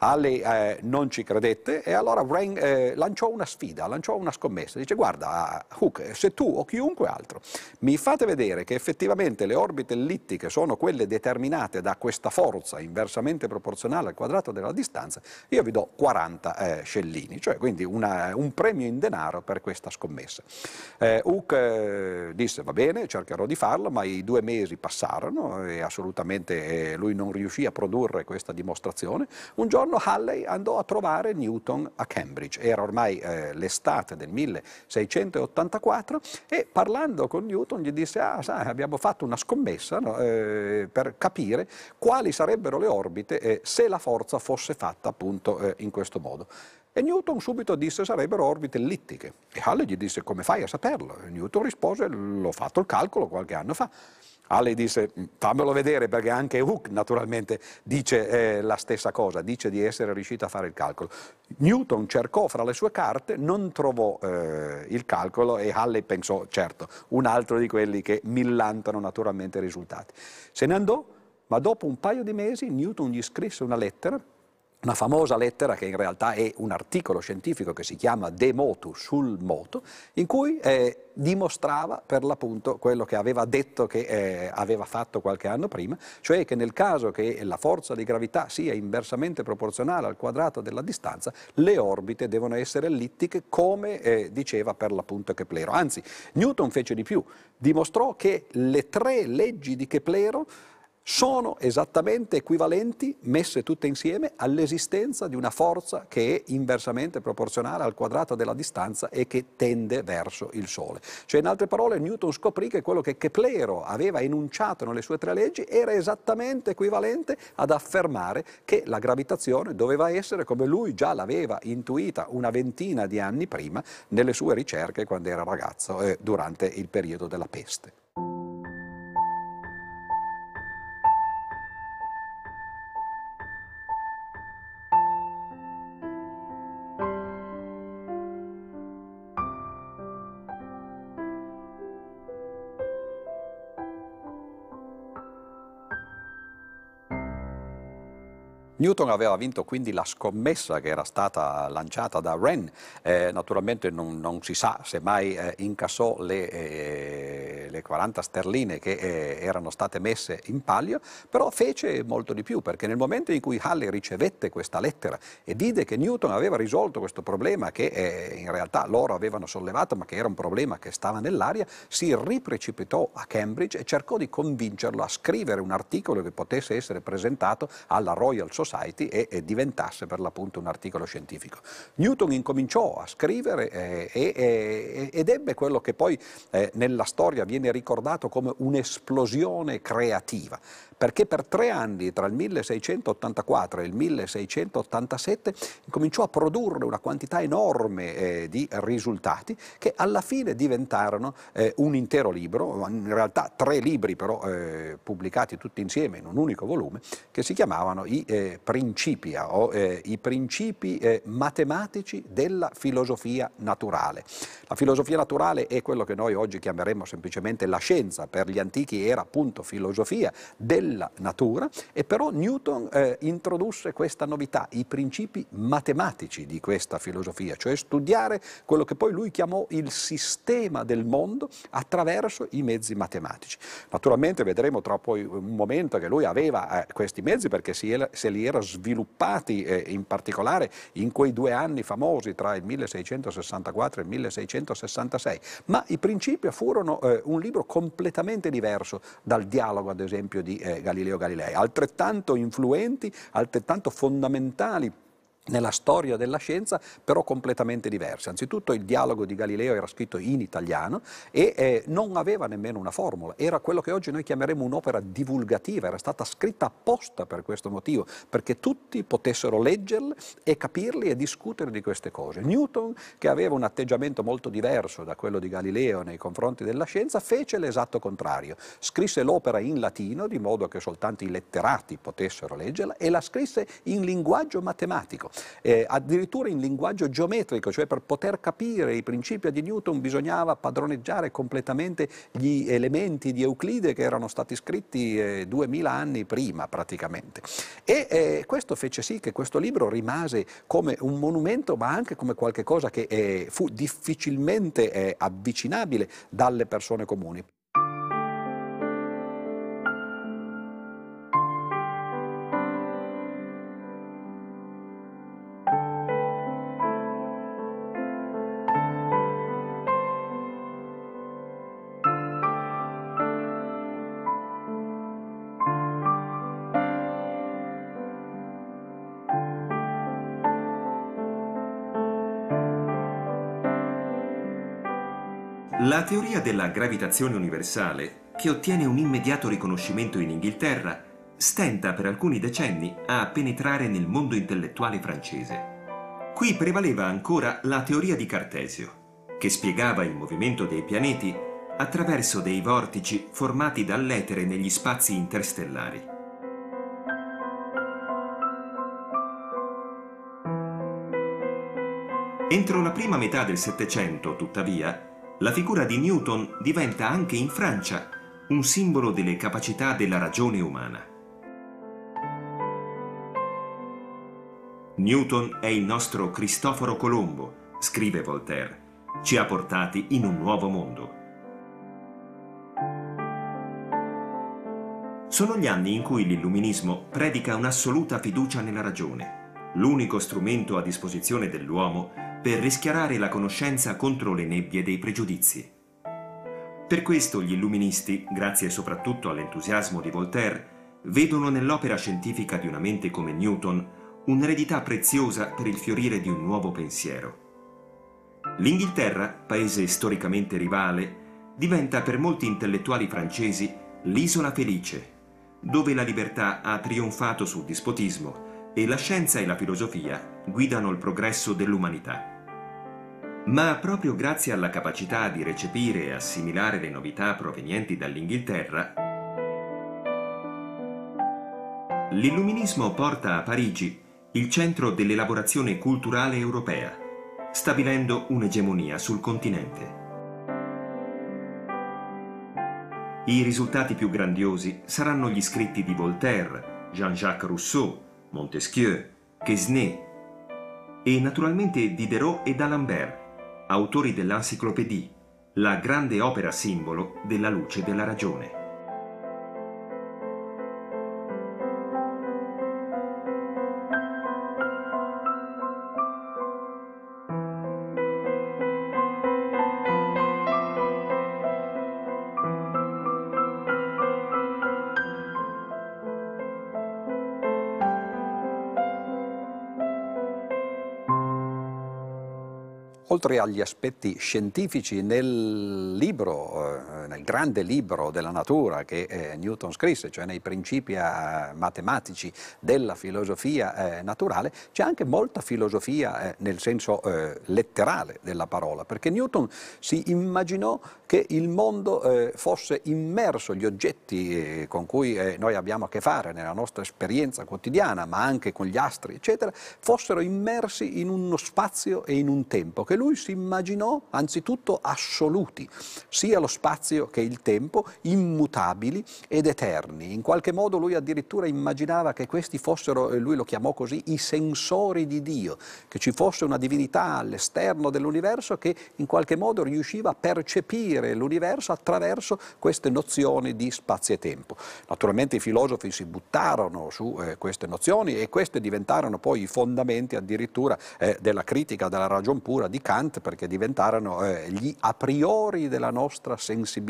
Halley eh, non ci credette e allora Wren eh, lanciò una sfida, lanciò una scommessa. Dice guarda Hooke, se tu o chiunque altro mi fate vedere che effettivamente le orbite ellittiche sono quelle determinate da questa forza inversamente proporzionale al quadrato della distanza, io vi do 40 eh, scellini, cioè quindi una, un premio in denaro per questa scommessa. Eh, Hooke eh, disse va bene, cercherò di farlo, ma i due mesi passarono e assolutamente eh, lui non riuscì a produrre questa dimostrazione. Un giorno giorno Halley andò a trovare Newton a Cambridge, era ormai eh, l'estate del 1684 e parlando con Newton gli disse ah sai abbiamo fatto una scommessa no, eh, per capire quali sarebbero le orbite eh, se la forza fosse fatta appunto eh, in questo modo. E Newton subito disse sarebbero orbite ellittiche. E Halley gli disse come fai a saperlo? E Newton rispose l'ho fatto il calcolo qualche anno fa. Halley disse fammelo vedere perché anche Hooke naturalmente dice eh, la stessa cosa, dice di essere riuscito a fare il calcolo. Newton cercò fra le sue carte, non trovò eh, il calcolo e Halley pensò certo, un altro di quelli che millantano naturalmente i risultati. Se ne andò, ma dopo un paio di mesi Newton gli scrisse una lettera una famosa lettera che in realtà è un articolo scientifico che si chiama De Motu sul moto, in cui eh, dimostrava per l'appunto quello che aveva detto che eh, aveva fatto qualche anno prima, cioè che nel caso che la forza di gravità sia inversamente proporzionale al quadrato della distanza, le orbite devono essere ellittiche come eh, diceva per l'appunto Keplero. Anzi, Newton fece di più, dimostrò che le tre leggi di Keplero sono esattamente equivalenti, messe tutte insieme, all'esistenza di una forza che è inversamente proporzionale al quadrato della distanza e che tende verso il Sole. Cioè, in altre parole, Newton scoprì che quello che Keplero aveva enunciato nelle sue tre leggi era esattamente equivalente ad affermare che la gravitazione doveva essere come lui già l'aveva intuita una ventina di anni prima nelle sue ricerche quando era ragazzo eh, durante il periodo della peste. Newton aveva vinto quindi la scommessa che era stata lanciata da Wren, eh, naturalmente non, non, si sa se mai eh, incassò le, eh, le, 40 sterline che eh, erano state messe in palio, però fece molto di più perché nel momento in cui Halley ricevette questa lettera e vide che Newton aveva risolto questo problema che eh, in realtà loro avevano sollevato ma che era un problema che stava nell'aria, si riprecipitò a Cambridge e cercò di convincerlo a scrivere un articolo che potesse essere presentato alla Royal Society e, e diventasse per l'appunto un articolo scientifico. Newton incominciò a scrivere eh, e, ed ebbe quello che poi eh, nella storia viene ricordato come un'esplosione creativa perché per tre anni, tra il 1684 e il 1687, cominciò a produrre una quantità enorme eh, di risultati che alla fine diventarono eh, un intero libro, in realtà tre libri però eh, pubblicati tutti insieme in un unico volume, che si chiamavano i eh, Principia o eh, i principi eh, matematici della filosofia naturale. La filosofia naturale è quello che noi oggi chiameremo semplicemente la scienza, per gli antichi era appunto filosofia del della natura e però Newton eh, introdusse questa novità, i principi matematici di questa filosofia, cioè studiare quello che poi lui chiamò il sistema del mondo attraverso i mezzi matematici. Naturalmente vedremo tra poi un momento che lui aveva eh, questi mezzi perché era, se li era sviluppati eh, in particolare in quei due anni famosi tra il 1664 e il 1666, ma i principi furono eh, un libro completamente diverso dal dialogo ad esempio di eh, Galileo Galilei, altrettanto influenti, altrettanto fondamentali nella storia della scienza, però completamente diverse. Anzitutto il dialogo di Galileo era scritto in italiano e eh, non aveva nemmeno una formula, era quello che oggi noi chiameremo un'opera divulgativa, era stata scritta apposta per questo motivo, perché tutti potessero leggerle e capirli e discutere di queste cose. Newton, che aveva un atteggiamento molto diverso da quello di Galileo nei confronti della scienza, fece l'esatto contrario. Scrisse l'opera in latino, di modo che soltanto i letterati potessero leggerla, e la scrisse in linguaggio matematico eh, addirittura in linguaggio geometrico, cioè per poter capire i principi di Newton bisognava padroneggiare completamente gli elementi di Euclide che erano stati scritti eh, 2000 anni prima praticamente. E eh, questo fece sì che questo libro rimase come un monumento ma anche come qualcosa che eh, fu difficilmente eh, avvicinabile dalle persone comuni. La teoria della gravitazione universale, che ottiene un immediato riconoscimento in Inghilterra, stenta per alcuni decenni a penetrare nel mondo intellettuale francese. Qui prevaleva ancora la teoria di Cartesio, che spiegava il movimento dei pianeti attraverso dei vortici formati dall'etere negli spazi interstellari. Entro la prima metà del Settecento, tuttavia, la figura di Newton diventa anche in Francia un simbolo delle capacità della ragione umana. Newton è il nostro Cristoforo Colombo, scrive Voltaire. Ci ha portati in un nuovo mondo. Sono gli anni in cui l'illuminismo predica un'assoluta fiducia nella ragione, l'unico strumento a disposizione dell'uomo per rischiarare la conoscenza contro le nebbie dei pregiudizi. Per questo gli illuministi, grazie soprattutto all'entusiasmo di Voltaire, vedono nell'opera scientifica di una mente come Newton un'eredità preziosa per il fiorire di un nuovo pensiero. L'Inghilterra, paese storicamente rivale, diventa per molti intellettuali francesi l'isola felice, dove la libertà ha trionfato sul dispotismo e la scienza e la filosofia guidano il progresso dell'umanità. Ma proprio grazie alla capacità di recepire e assimilare le novità provenienti dall'Inghilterra, l'illuminismo porta a Parigi il centro dell'elaborazione culturale europea, stabilendo un'egemonia sul continente. I risultati più grandiosi saranno gli scritti di Voltaire, Jean-Jacques Rousseau, Montesquieu, Quesnay e naturalmente Diderot e d'Alembert, autori dell'Encyclopédie, la grande opera simbolo della luce della ragione. Oltre agli aspetti scientifici nel libro, eh, nel grande libro della natura che eh, Newton scrisse, cioè nei principi eh, matematici della filosofia eh, naturale, c'è anche molta filosofia eh, nel senso eh, letterale della parola, perché Newton si immaginò che il mondo fosse immerso, gli oggetti con cui noi abbiamo a che fare nella nostra esperienza quotidiana, ma anche con gli astri, eccetera, fossero immersi in uno spazio e in un tempo che lui si immaginò anzitutto assoluti, sia lo spazio che il tempo, immutabili ed eterni. In qualche modo lui addirittura immaginava che questi fossero, lui lo chiamò così, i sensori di Dio, che ci fosse una divinità all'esterno dell'universo che in qualche modo riusciva a percepire l'universo attraverso queste nozioni di spazio e tempo. Naturalmente i filosofi si buttarono su eh, queste nozioni e queste diventarono poi i fondamenti addirittura eh, della critica della ragion pura di Kant perché diventarono eh, gli a priori della nostra sensibilità.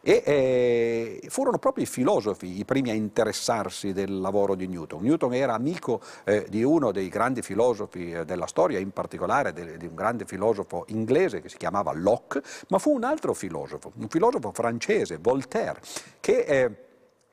E eh, furono proprio i filosofi i primi a interessarsi del lavoro di Newton. Newton era amico eh, di uno dei grandi filosofi eh, della storia, in particolare de, di un grande filosofo inglese che si chiamava Locke, ma fu un altro filosofo, un filosofo francese, Voltaire, che eh,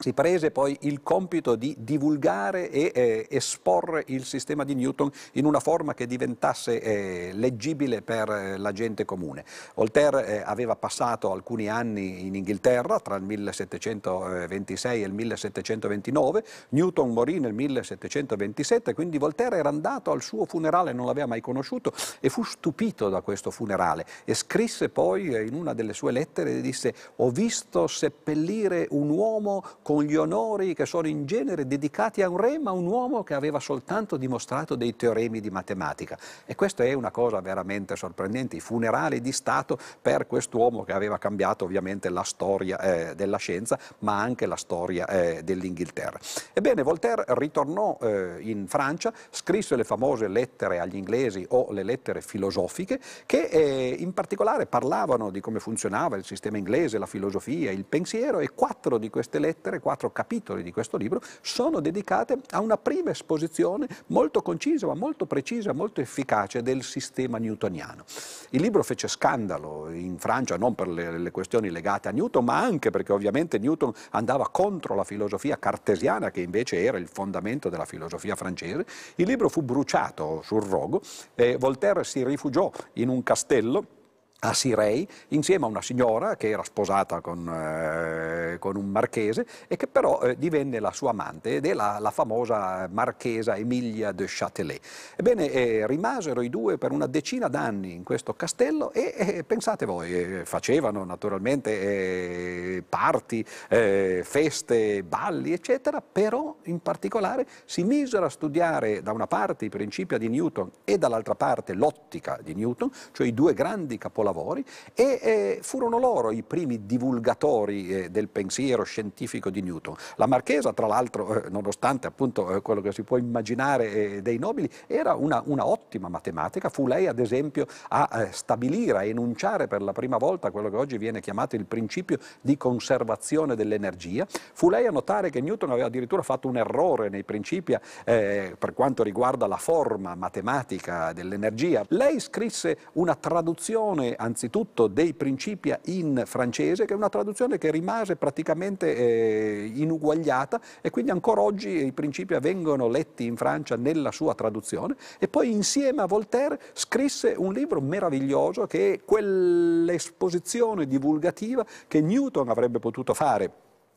si prese poi il compito di divulgare e eh, esporre il sistema di Newton in una forma che diventasse eh, leggibile per eh, la gente comune. Voltaire eh, aveva passato alcuni anni in Inghilterra tra il 1726 e il 1729, Newton morì nel 1727, quindi Voltaire era andato al suo funerale, non l'aveva mai conosciuto e fu stupito da questo funerale e scrisse poi eh, in una delle sue lettere, disse ho visto seppellire un uomo con con gli onori che sono in genere dedicati a un re, ma un uomo che aveva soltanto dimostrato dei teoremi di matematica. E questa è una cosa veramente sorprendente, i funerali di Stato per quest'uomo che aveva cambiato ovviamente la storia eh, della scienza, ma anche la storia eh, dell'Inghilterra. Ebbene, Voltaire ritornò eh, in Francia, scrisse le famose lettere agli inglesi o le lettere filosofiche, che eh, in particolare parlavano di come funzionava il sistema inglese, la filosofia, il pensiero, e quattro di queste lettere quattro capitoli di questo libro sono dedicate a una prima esposizione molto concisa, ma molto precisa, molto efficace del sistema newtoniano. Il libro fece scandalo in Francia non per le, le questioni legate a Newton, ma anche perché ovviamente Newton andava contro la filosofia cartesiana, che invece era il fondamento della filosofia francese. Il libro fu bruciato sul rogo e Voltaire si rifugiò in un castello a Sirei insieme a una signora che era sposata con, eh, con un marchese e che però eh, divenne la sua amante ed è la, la famosa marchesa Emilia de Châtelet. Ebbene, eh, rimasero i due per una decina d'anni in questo castello e pensate voi, eh, facevano naturalmente eh, parti, eh, feste, balli, eccetera, però in particolare si misero a studiare da una parte i principi di Newton e dall'altra parte l'ottica di Newton, cioè i due grandi capolavori lavori e eh, furono loro i primi divulgatori eh, del pensiero scientifico di Newton. La Marchesa, tra l'altro, eh, nonostante appunto eh, quello che si può immaginare eh, dei nobili, era una, una, ottima matematica, fu lei ad esempio a eh, stabilire, a enunciare per la prima volta quello che oggi viene chiamato il principio di conservazione dell'energia, fu lei a notare che Newton aveva addirittura fatto un errore nei principi per quanto riguarda la forma matematica dell'energia. Lei scrisse una traduzione anzitutto dei Principia in francese, che è una traduzione che rimase praticamente eh, inuguagliata e quindi ancora oggi i Principia vengono letti in Francia nella sua traduzione. E poi insieme a Voltaire scrisse un libro meraviglioso che è quell'esposizione divulgativa che Newton avrebbe potuto fare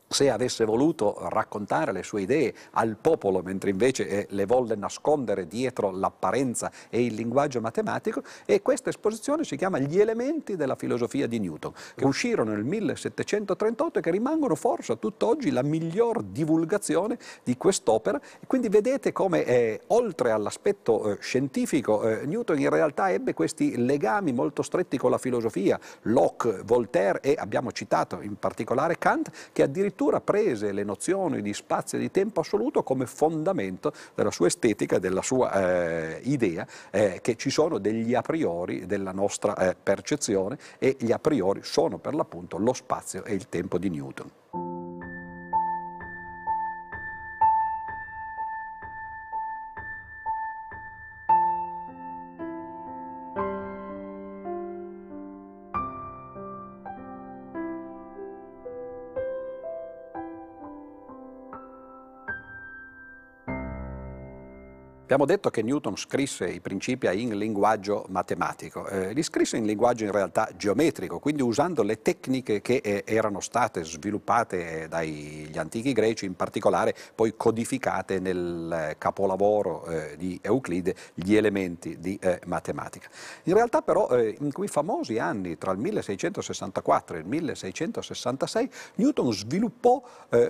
se avesse voluto raccontare le sue idee al popolo, mentre invece eh, le volle nascondere dietro l'apparenza e il linguaggio matematico, e questa esposizione si chiama Gli elementi della filosofia di Newton, che uscirono nel 1738 e che rimangono forse a tutt'oggi la miglior divulgazione di quest'opera. Quindi vedete come eh, oltre all'aspetto eh, scientifico, eh, Newton in realtà ebbe questi legami molto stretti con la filosofia, Locke, Voltaire e abbiamo citato in particolare Kant, che addirittura addirittura prese le nozioni di spazio e di tempo assoluto come fondamento della sua estetica, della sua eh, idea eh, che ci sono degli a priori della nostra eh, percezione e gli a priori sono per l'appunto lo spazio e il tempo di Newton. Abbiamo detto che Newton scrisse i principi in linguaggio matematico, eh, li scrisse in linguaggio in realtà geometrico, quindi usando le tecniche che eh, erano state sviluppate eh, dagli antichi greci, in particolare poi codificate nel eh, capolavoro eh, di Euclide, gli elementi di eh, matematica. In realtà però in quei famosi anni tra il 1664 e il 1666 Newton sviluppò,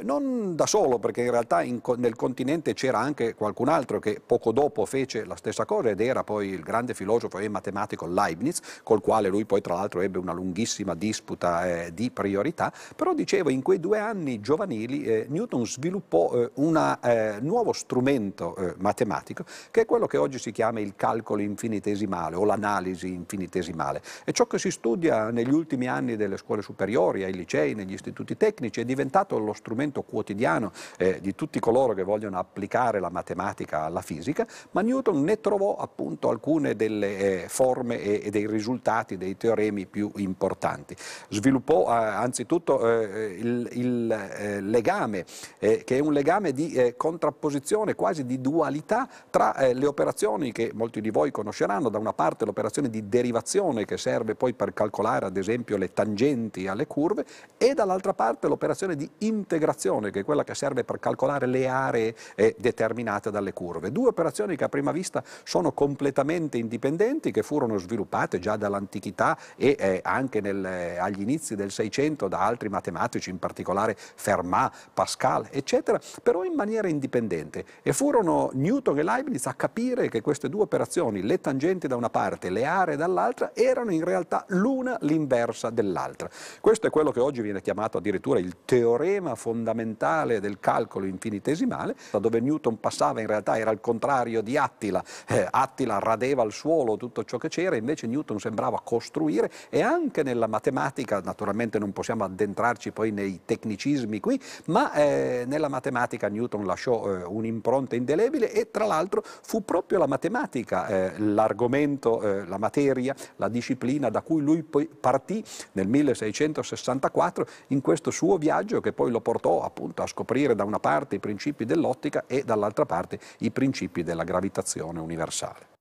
non da solo perché in realtà in, nel continente c'era anche qualcun altro che poco dopo fece la stessa cosa ed era poi il grande filosofo e matematico Leibniz, col quale lui poi tra l'altro ebbe una lunghissima disputa eh, di priorità, però dicevo in quei due anni giovanili eh, Newton sviluppò eh, un eh, nuovo strumento eh, matematico che è quello che oggi si chiama il calcolo infinitesimale o l'analisi infinitesimale. È ciò che si studia negli ultimi anni delle scuole superiori, ai licei, negli istituti tecnici, è diventato lo strumento quotidiano eh, di tutti coloro che vogliono applicare la matematica alla fisica, ma Newton ne trovò appunto alcune delle eh, forme e, e, dei risultati dei teoremi più importanti. Sviluppò eh, anzitutto eh, il, il eh, legame, eh, che è un legame di eh, contrapposizione, quasi di dualità tra le operazioni che molti di voi conosceranno, da una parte l'operazione di derivazione che serve poi per calcolare ad esempio le tangenti alle curve e dall'altra parte l'operazione di integrazione che è quella che serve per calcolare le aree determinate dalle curve. Due operazioni che a prima vista sono completamente indipendenti, che furono sviluppate già dall'antichità e eh, anche nel, eh, agli inizi del Seicento da altri matematici, in particolare Fermat, Pascal, eccetera, però in maniera indipendente. E furono Newton e Leibniz a capire che queste due operazioni, le tangenti da una parte, le aree dall'altra, erano in realtà l'una l'inversa dell'altra. Questo è quello che oggi viene chiamato addirittura il teorema fondamentale del calcolo infinitesimale, da dove Newton passava in realtà era il contrario contrario di Attila. Eh, Attila radeva al suolo tutto ciò che c'era, invece Newton sembrava costruire e anche nella matematica, naturalmente non possiamo addentrarci poi nei tecnicismi qui, ma eh, nella matematica Newton lasciò eh, un'impronta indelebile e tra l'altro fu proprio la matematica eh, l'argomento, eh, la materia, la disciplina da cui lui poi partì nel 1664 in questo suo viaggio che poi lo portò appunto a scoprire da una parte i principi dell'ottica e dall'altra parte i principi principi della gravitazione universale.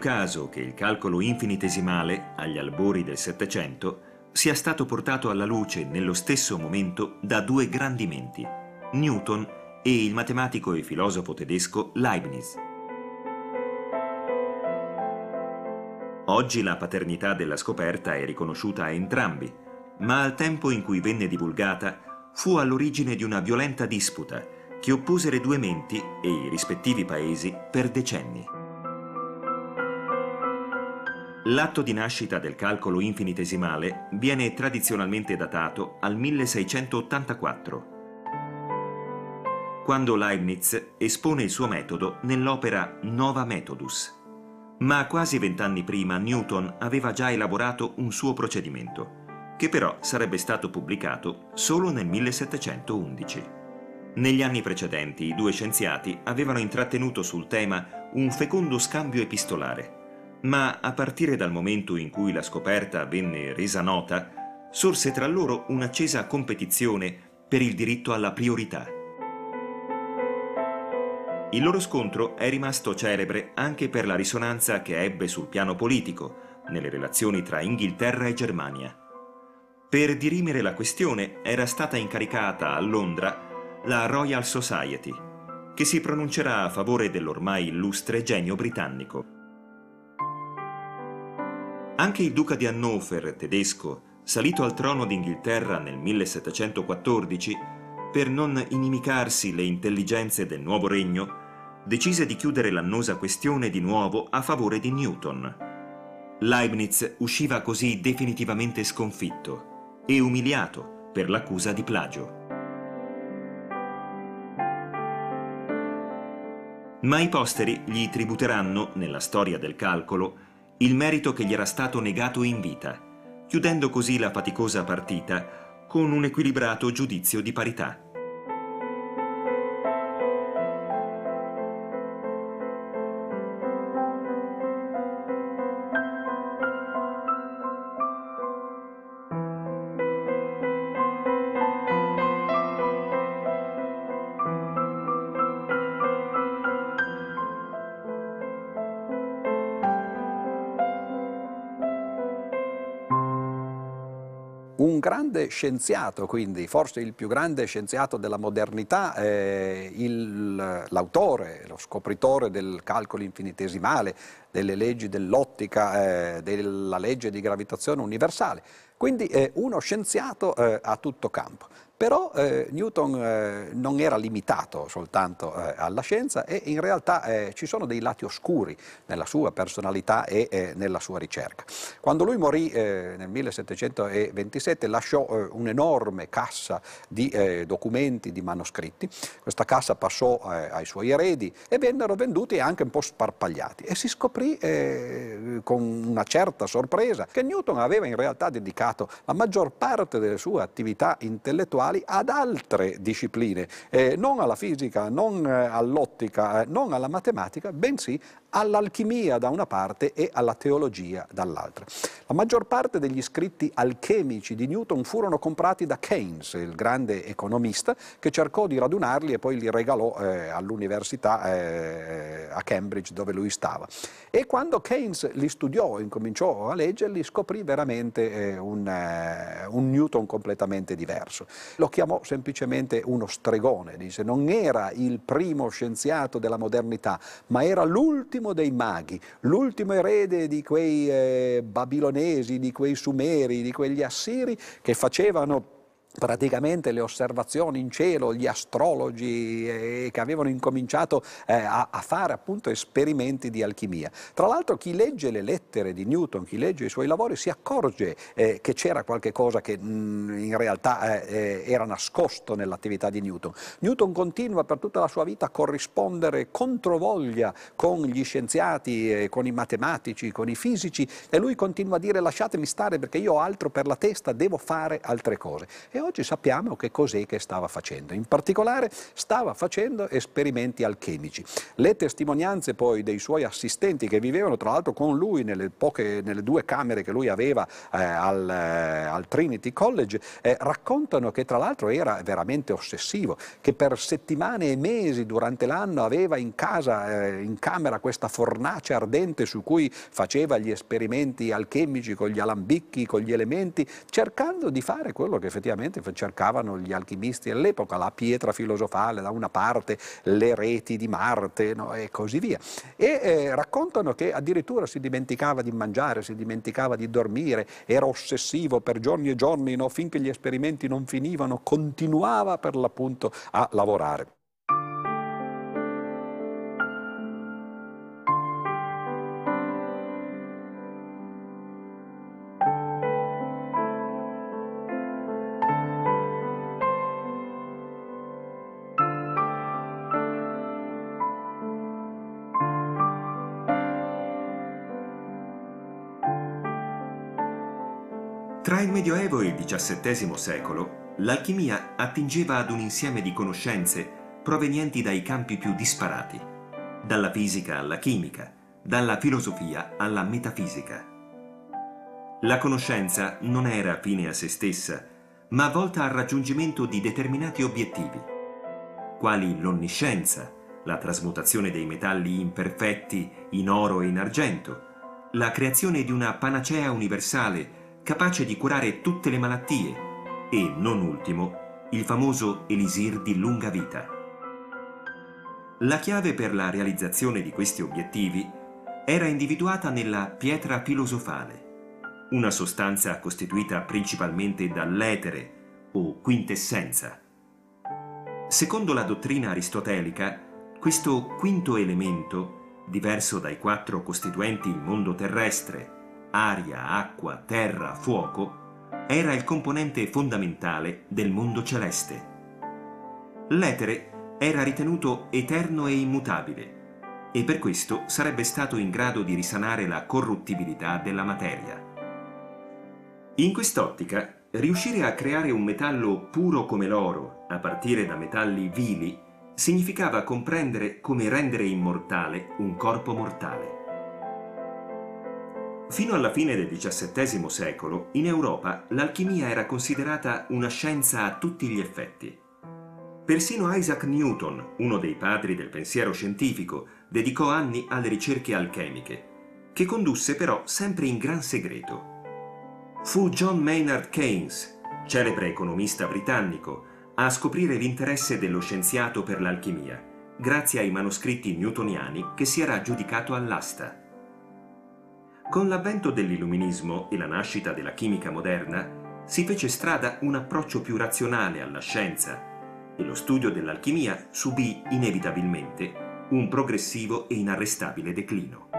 Caso che il calcolo infinitesimale, agli albori del Settecento, sia stato portato alla luce nello stesso momento da due grandi menti, Newton e il matematico e filosofo tedesco Leibniz. Oggi la paternità della scoperta è riconosciuta a entrambi, ma al tempo in cui venne divulgata fu all'origine di una violenta disputa che oppose le due menti e i rispettivi paesi per decenni. L'atto di nascita del calcolo infinitesimale viene tradizionalmente datato al 1684, quando Leibniz espone il suo metodo nell'opera Nova Methodus. Ma quasi vent'anni prima Newton aveva già elaborato un suo procedimento, che però sarebbe stato pubblicato solo nel 1711. Negli anni precedenti i due scienziati avevano intrattenuto sul tema un fecondo scambio epistolare, ma a partire dal momento in cui la scoperta venne resa nota, sorse tra loro un'accesa competizione per il diritto alla priorità. Il loro scontro è rimasto celebre anche per la risonanza che ebbe sul piano politico, nelle relazioni tra Inghilterra e Germania. Per dirimere la questione era stata incaricata a Londra la Royal Society, che si pronuncerà a favore dell'ormai illustre genio britannico. Anche il duca di Hannover, tedesco, salito al trono d'Inghilterra nel 1714, per non inimicarsi le intelligenze del nuovo regno, decise di chiudere l'annosa questione di nuovo a favore di Newton. Leibniz usciva così definitivamente sconfitto e umiliato per l'accusa di plagio. ma i posteri gli tributeranno, nella storia del calcolo, il merito che gli era stato negato in vita, chiudendo così la faticosa partita con un equilibrato giudizio di parità. Scienziato, quindi forse il più grande scienziato della modernità, eh, l'autore, lo scopritore del calcolo infinitesimale, delle leggi dell'ottica, eh, della legge di gravitazione universale. Quindi eh, uno scienziato eh, a tutto campo. Però eh, Newton eh, non era limitato soltanto eh, alla scienza e in realtà ci sono dei lati oscuri nella sua personalità e nella sua ricerca. Quando lui morì nel 1727 lasciò un'enorme cassa di documenti, di manoscritti. Questa cassa passò ai suoi eredi e vennero venduti anche un po' sparpagliati e si scoprì con una certa sorpresa che Newton aveva in realtà dedicato la maggior parte delle sue attività intellettuali ad altre discipline, eh, non alla fisica, non eh, all'ottica, eh, non alla matematica, bensì all'alchimia da una parte e alla teologia dall'altra. La maggior parte degli scritti alchemici di Newton furono comprati da Keynes, il grande economista, che cercò di radunarli e poi li regalò eh, all'università eh, a Cambridge dove lui stava. E quando Keynes li studiò incominciò a leggerli, scoprì veramente eh, un, eh, un Newton completamente diverso. Lo chiamò semplicemente uno stregone, dice, non era il primo scienziato della modernità, ma era l'ultimo dei maghi, l'ultimo erede di quei eh, babilonesi, di quei sumeri, di quegli assiri che facevano praticamente le osservazioni in cielo, gli astrologi eh, che avevano incominciato eh, a, a, fare appunto esperimenti di alchimia. Tra l'altro chi legge le lettere di Newton, chi legge i suoi lavori si accorge eh, che c'era qualche cosa che mh, mm, in realtà eh, eh, era nascosto nell'attività di Newton. Newton continua per tutta la sua vita a corrispondere controvoglia con gli scienziati, eh, con i matematici, con i fisici e lui continua a dire lasciatemi stare perché io ho altro per la testa, devo fare altre cose. E oggi sappiamo che cos'è che stava facendo. In particolare stava facendo esperimenti alchemici. Le testimonianze poi dei suoi assistenti che vivevano tra l'altro con lui nelle, poche, nelle due camere che lui aveva eh, al, eh, al, Trinity College eh, raccontano che tra l'altro era veramente ossessivo, che per settimane e mesi durante l'anno aveva in casa, eh, in camera questa fornace ardente su cui faceva gli esperimenti alchemici con gli alambicchi, con gli elementi, cercando di fare quello che effettivamente ovviamente cercavano gli alchimisti all'epoca, la pietra filosofale da una parte, le reti di Marte no? e così via. E eh, raccontano che addirittura si dimenticava di mangiare, si dimenticava di dormire, era ossessivo per giorni e giorni, no? finché gli esperimenti non finivano, continuava per l'appunto a lavorare. Tra il Medioevo e il XVII secolo l'alchimia attingeva ad un insieme di conoscenze provenienti dai campi più disparati, dalla fisica alla chimica, dalla filosofia alla metafisica. La conoscenza non era fine a se stessa, ma volta al raggiungimento di determinati obiettivi, quali l'onniscienza, la trasmutazione dei metalli imperfetti in oro e in argento, la creazione di una panacea universale capace di curare tutte le malattie e, non ultimo, il famoso elisir di lunga vita. La chiave per la realizzazione di questi obiettivi era individuata nella pietra filosofale, una sostanza costituita principalmente dall'etere o quintessenza. Secondo la dottrina aristotelica, questo quinto elemento, diverso dai quattro costituenti il mondo terrestre, aria, acqua, terra, fuoco, era il componente fondamentale del mondo celeste. L'etere era ritenuto eterno e immutabile e per questo sarebbe stato in grado di risanare la corruttibilità della materia. In quest'ottica, riuscire a creare un metallo puro come l'oro, a partire da metalli vili, significava comprendere come rendere immortale un corpo mortale. Fino alla fine del XVII secolo, in Europa l'alchimia era considerata una scienza a tutti gli effetti. Persino Isaac Newton, uno dei padri del pensiero scientifico, dedicò anni alle ricerche alchemiche, che condusse però sempre in gran segreto. Fu John Maynard Keynes, celebre economista britannico, a scoprire l'interesse dello scienziato per l'alchimia, grazie ai manoscritti newtoniani che si era giudicato all'asta. Con l'avvento dell'illuminismo e la nascita della chimica moderna, si fece strada un approccio più razionale alla scienza e lo studio dell'alchimia subì inevitabilmente un progressivo e inarrestabile declino.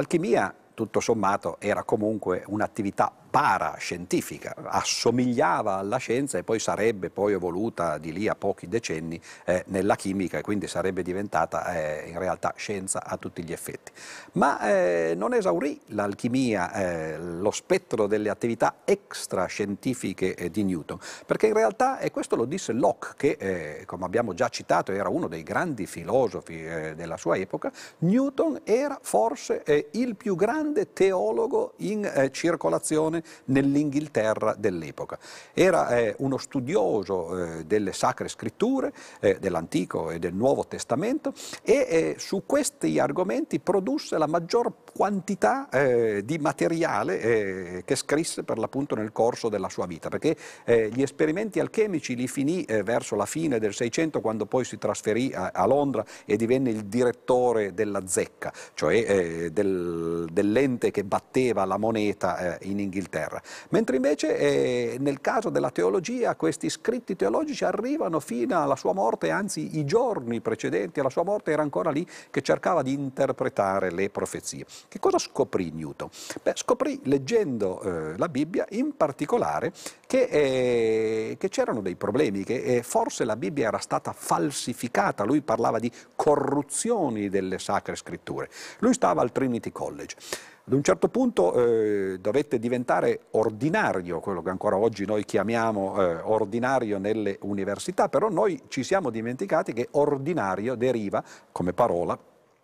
L'alchimia, tutto sommato, era comunque un'attività parascientifica, assomigliava alla scienza e poi sarebbe poi evoluta di lì a pochi decenni eh, nella chimica e quindi sarebbe diventata eh, in realtà scienza a tutti gli effetti. Ma eh, non esaurì l'alchimia eh, lo spettro delle attività extrascientifiche eh, di Newton, perché in realtà, e questo lo disse Locke, che eh, come abbiamo già citato era uno dei grandi filosofi della sua epoca, Newton era forse il più grande teologo in circolazione nell'Inghilterra dell'epoca. Era eh, uno studioso eh, delle sacre scritture, eh, dell'Antico e del Nuovo Testamento e eh, su questi argomenti produsse la maggior quantità eh, di materiale eh, che scrisse per l'appunto nel corso della sua vita, perché gli esperimenti alchemici li finì verso la fine del Seicento quando poi si trasferì a, a, Londra e divenne il direttore della zecca, cioè del, dell'ente che batteva la moneta in Inghilterra Inghilterra. Mentre invece eh, nel caso della teologia questi scritti teologici arrivano fino alla sua morte, anzi i giorni precedenti alla sua morte era ancora lì che cercava di interpretare le profezie. Che cosa scoprì Newton? Beh, scoprì leggendo eh, la Bibbia in particolare che, eh, che c'erano dei problemi, che eh, forse la Bibbia era stata falsificata, lui parlava di corruzioni delle sacre scritture. Lui stava al Trinity College. Ad un certo punto eh, dovette diventare ordinario, quello che ancora oggi noi chiamiamo eh, ordinario nelle università, però noi ci siamo dimenticati che ordinario deriva come parola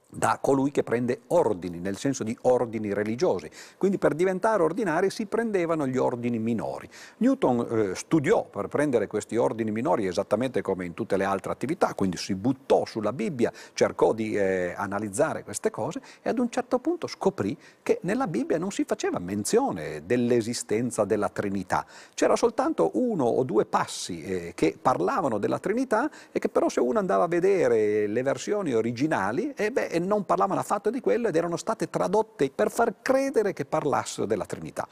da colui che prende ordini, nel senso di ordini religiosi. Quindi per diventare ordinari si prendevano gli ordini minori. Newton eh, studiò per prendere questi ordini minori esattamente come in tutte le altre attività, quindi si buttò sulla Bibbia, cercò di eh, analizzare queste cose e ad un certo punto scoprì che nella Bibbia non si faceva menzione dell'esistenza della Trinità. C'era soltanto uno o due passi eh, che parlavano della Trinità e che però se uno andava a vedere le versioni originali, eh beh, e non parlavano affatto di quello ed erano state tradotte per far credere che parlassero della Trinità.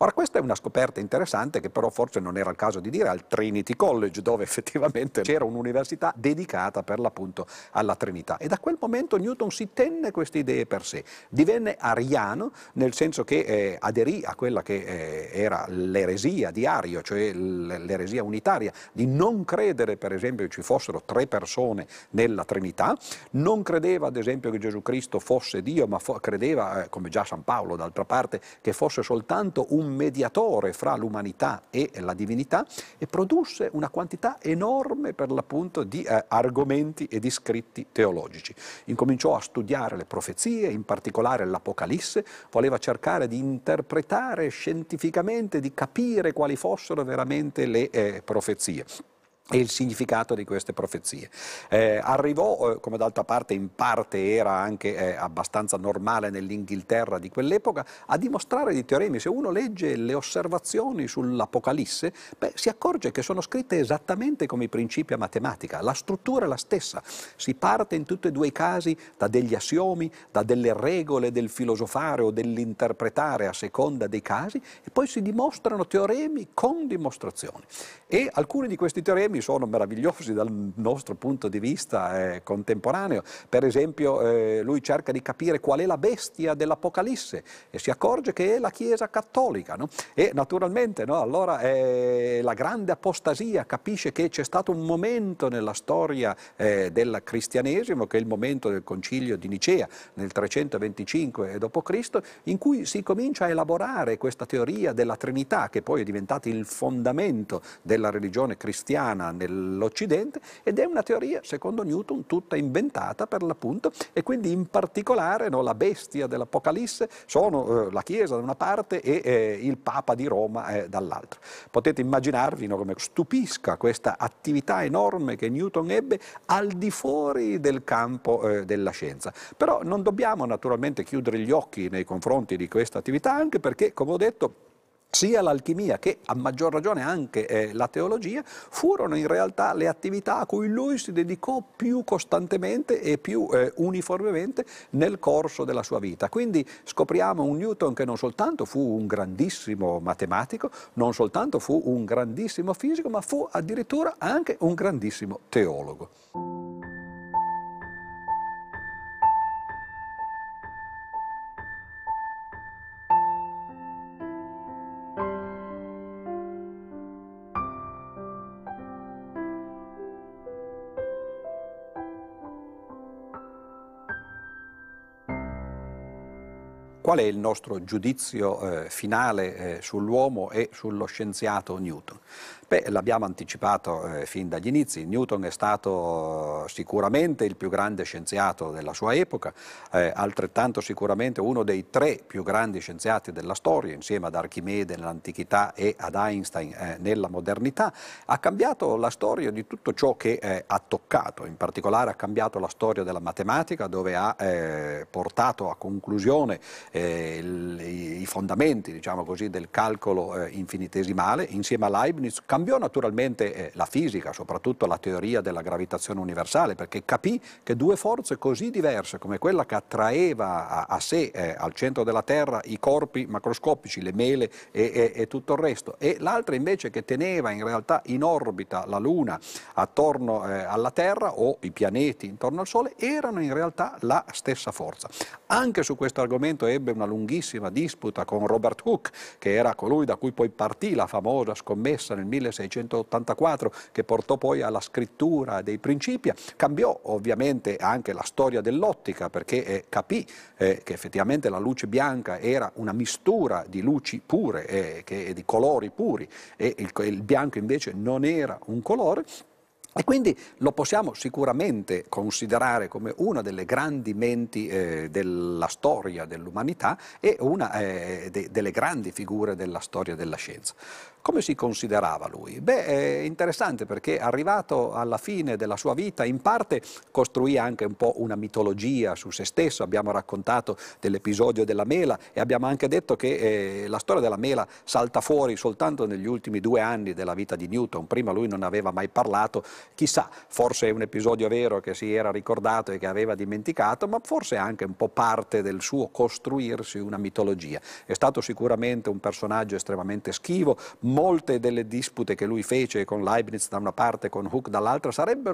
Ora questa è una scoperta interessante che però forse non era il caso di dire al Trinity College dove effettivamente c'era un'università dedicata per l'appunto alla Trinità. E da quel momento Newton si tenne queste idee per sé, divenne ariano nel senso che eh, aderì a quella che eh, era l'eresia di Ario, cioè l'eresia unitaria di non credere per esempio che ci fossero tre persone nella Trinità, non credeva ad esempio che Gesù Cristo fosse Dio ma fo- credeva, eh, come già San Paolo d'altra parte, che fosse soltanto un mediatore fra l'umanità e la divinità e produsse una quantità enorme per l'appunto di eh, argomenti e di scritti teologici. Incominciò a studiare le profezie, in particolare l'Apocalisse, voleva cercare di interpretare scientificamente, di capire quali fossero veramente le eh, profezie e il significato di queste profezie. Eh, arrivò, eh, come d'altra parte in parte era anche eh, abbastanza normale nell'Inghilterra di quell'epoca, a dimostrare di teoremi. Se uno legge le osservazioni sull'Apocalisse, beh, si accorge che sono scritte esattamente come i principi a matematica, la struttura è la stessa, si parte in tutti e due i casi da degli assiomi, da delle regole del filosofare o dell'interpretare a seconda dei casi e poi si dimostrano teoremi con dimostrazioni. E alcuni di questi teoremi temi sono meravigliosi dal nostro punto di vista eh, contemporaneo. Per esempio eh, lui cerca di capire qual è la bestia dell'Apocalisse e si accorge che è la Chiesa cattolica. No? E naturalmente no, allora eh, la grande apostasia capisce che c'è stato un momento nella storia eh, del cristianesimo, che è il momento del concilio di Nicea nel 325 d.C., in cui si comincia a elaborare questa teoria della Trinità, che poi è diventata il fondamento della religione cristiana nell'Occidente ed è una teoria, secondo Newton, tutta inventata per l'appunto e quindi in particolare no, la bestia dell'Apocalisse sono eh, la Chiesa da una parte e eh, il Papa di Roma eh, dall'altra. Potete immaginarvi no, come stupisca questa attività enorme che Newton ebbe al di fuori del campo eh, della scienza. Però non dobbiamo naturalmente chiudere gli occhi nei confronti di questa attività anche perché, come ho detto, sia l'alchimia che a maggior ragione anche eh, la teologia furono in realtà le attività a cui lui si dedicò più costantemente e più eh, uniformemente nel corso della sua vita. Quindi scopriamo un Newton che non soltanto fu un grandissimo matematico, non soltanto fu un grandissimo fisico, ma fu addirittura anche un grandissimo teologo. Qual è il nostro giudizio eh, finale eh, sull'uomo e sullo scienziato Newton? Beh, l'abbiamo anticipato eh, fin dagli inizi, Newton è stato sicuramente il più grande scienziato della sua epoca, eh, altrettanto sicuramente uno dei tre più grandi scienziati della storia, insieme ad Archimede nell'antichità e ad Einstein eh, nella modernità, ha cambiato la storia di tutto ciò che eh, ha toccato, in particolare ha cambiato la storia della matematica dove ha eh, portato a conclusione eh, il, i fondamenti diciamo così, del calcolo infinitesimale, insieme a Leibniz Cambiò naturalmente eh, la fisica, soprattutto la teoria della gravitazione universale, perché capì che due forze così diverse come quella che attraeva a, a sé, eh, al centro della Terra, i corpi macroscopici, le mele e, e, e tutto il resto, e l'altra invece che teneva in realtà in orbita la Luna attorno eh, alla Terra o i pianeti intorno al Sole, erano in realtà la stessa forza. Anche su questo argomento ebbe una lunghissima disputa con Robert Hooke, che era colui da cui poi partì la famosa scommessa nel 1900 1684 che portò poi alla scrittura dei Principia, cambiò ovviamente anche la storia dell'ottica perché eh, capì eh, che effettivamente la luce bianca era una mistura di luci pure, eh, che, di colori puri e il, il bianco invece non era un colore e quindi lo possiamo sicuramente considerare come una delle grandi menti eh, della storia dell'umanità e una eh, de- delle grandi figure della storia della scienza. Come si considerava lui? Beh, è interessante perché arrivato alla fine della sua vita, in parte costruì anche un po' una mitologia su se stesso, abbiamo raccontato dell'episodio della mela e abbiamo anche detto che eh, la storia della mela salta fuori soltanto negli ultimi due anni della vita di Newton, prima lui non aveva mai parlato, chissà, forse è un episodio vero che si era ricordato e che aveva dimenticato, ma forse anche un po' parte del suo costruirsi una mitologia. È stato sicuramente un personaggio estremamente schivo, molte delle dispute che lui fece con Leibniz da una parte e con Hooke dall'altra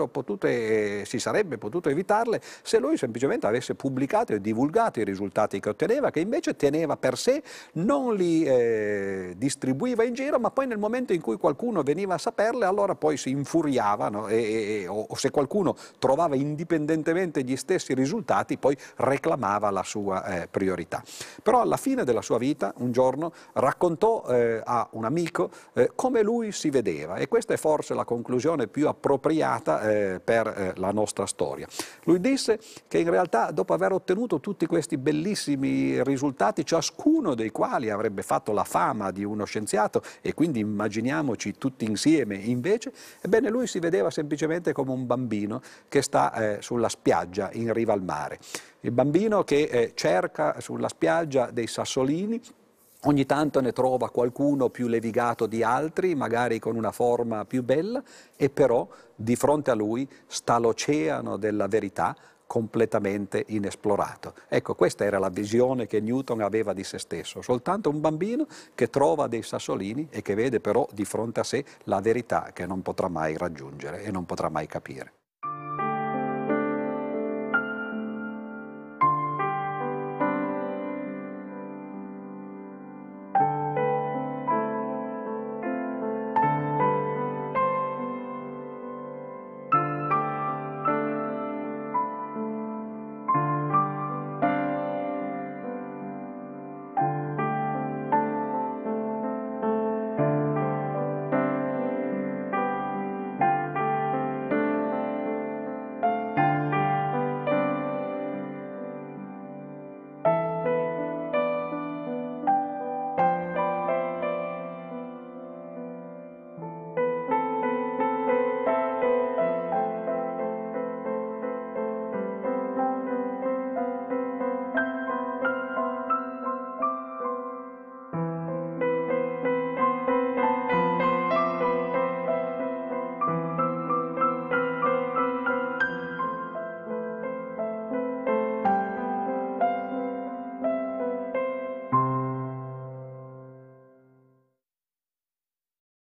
potute, eh, si sarebbe potuto evitarle se lui semplicemente avesse pubblicato e divulgato i risultati che otteneva, che invece teneva per sé, non li eh, distribuiva in giro, ma poi nel momento in cui qualcuno veniva a saperle, allora poi si infuriava no? e, e, o, o se qualcuno trovava indipendentemente gli stessi risultati, poi reclamava la sua eh, priorità. Però alla fine della sua vita, un giorno, raccontò eh, a un amico eh, come lui si vedeva e questa è forse la conclusione più appropriata eh, per eh, la nostra storia. Lui disse che in realtà dopo aver ottenuto tutti questi bellissimi risultati, ciascuno dei quali avrebbe fatto la fama di uno scienziato e quindi immaginiamoci tutti insieme invece, ebbene lui si vedeva semplicemente come un bambino che sta eh, sulla spiaggia in riva al mare. Il bambino che eh, cerca sulla spiaggia dei sassolini Ogni tanto ne trova qualcuno più levigato di altri, magari con una forma più bella, e però di fronte a lui sta l'oceano della verità completamente inesplorato. Ecco, questa era la visione che Newton aveva di se stesso, soltanto un bambino che trova dei sassolini e che vede però di fronte a sé la verità che non potrà mai raggiungere e non potrà mai capire.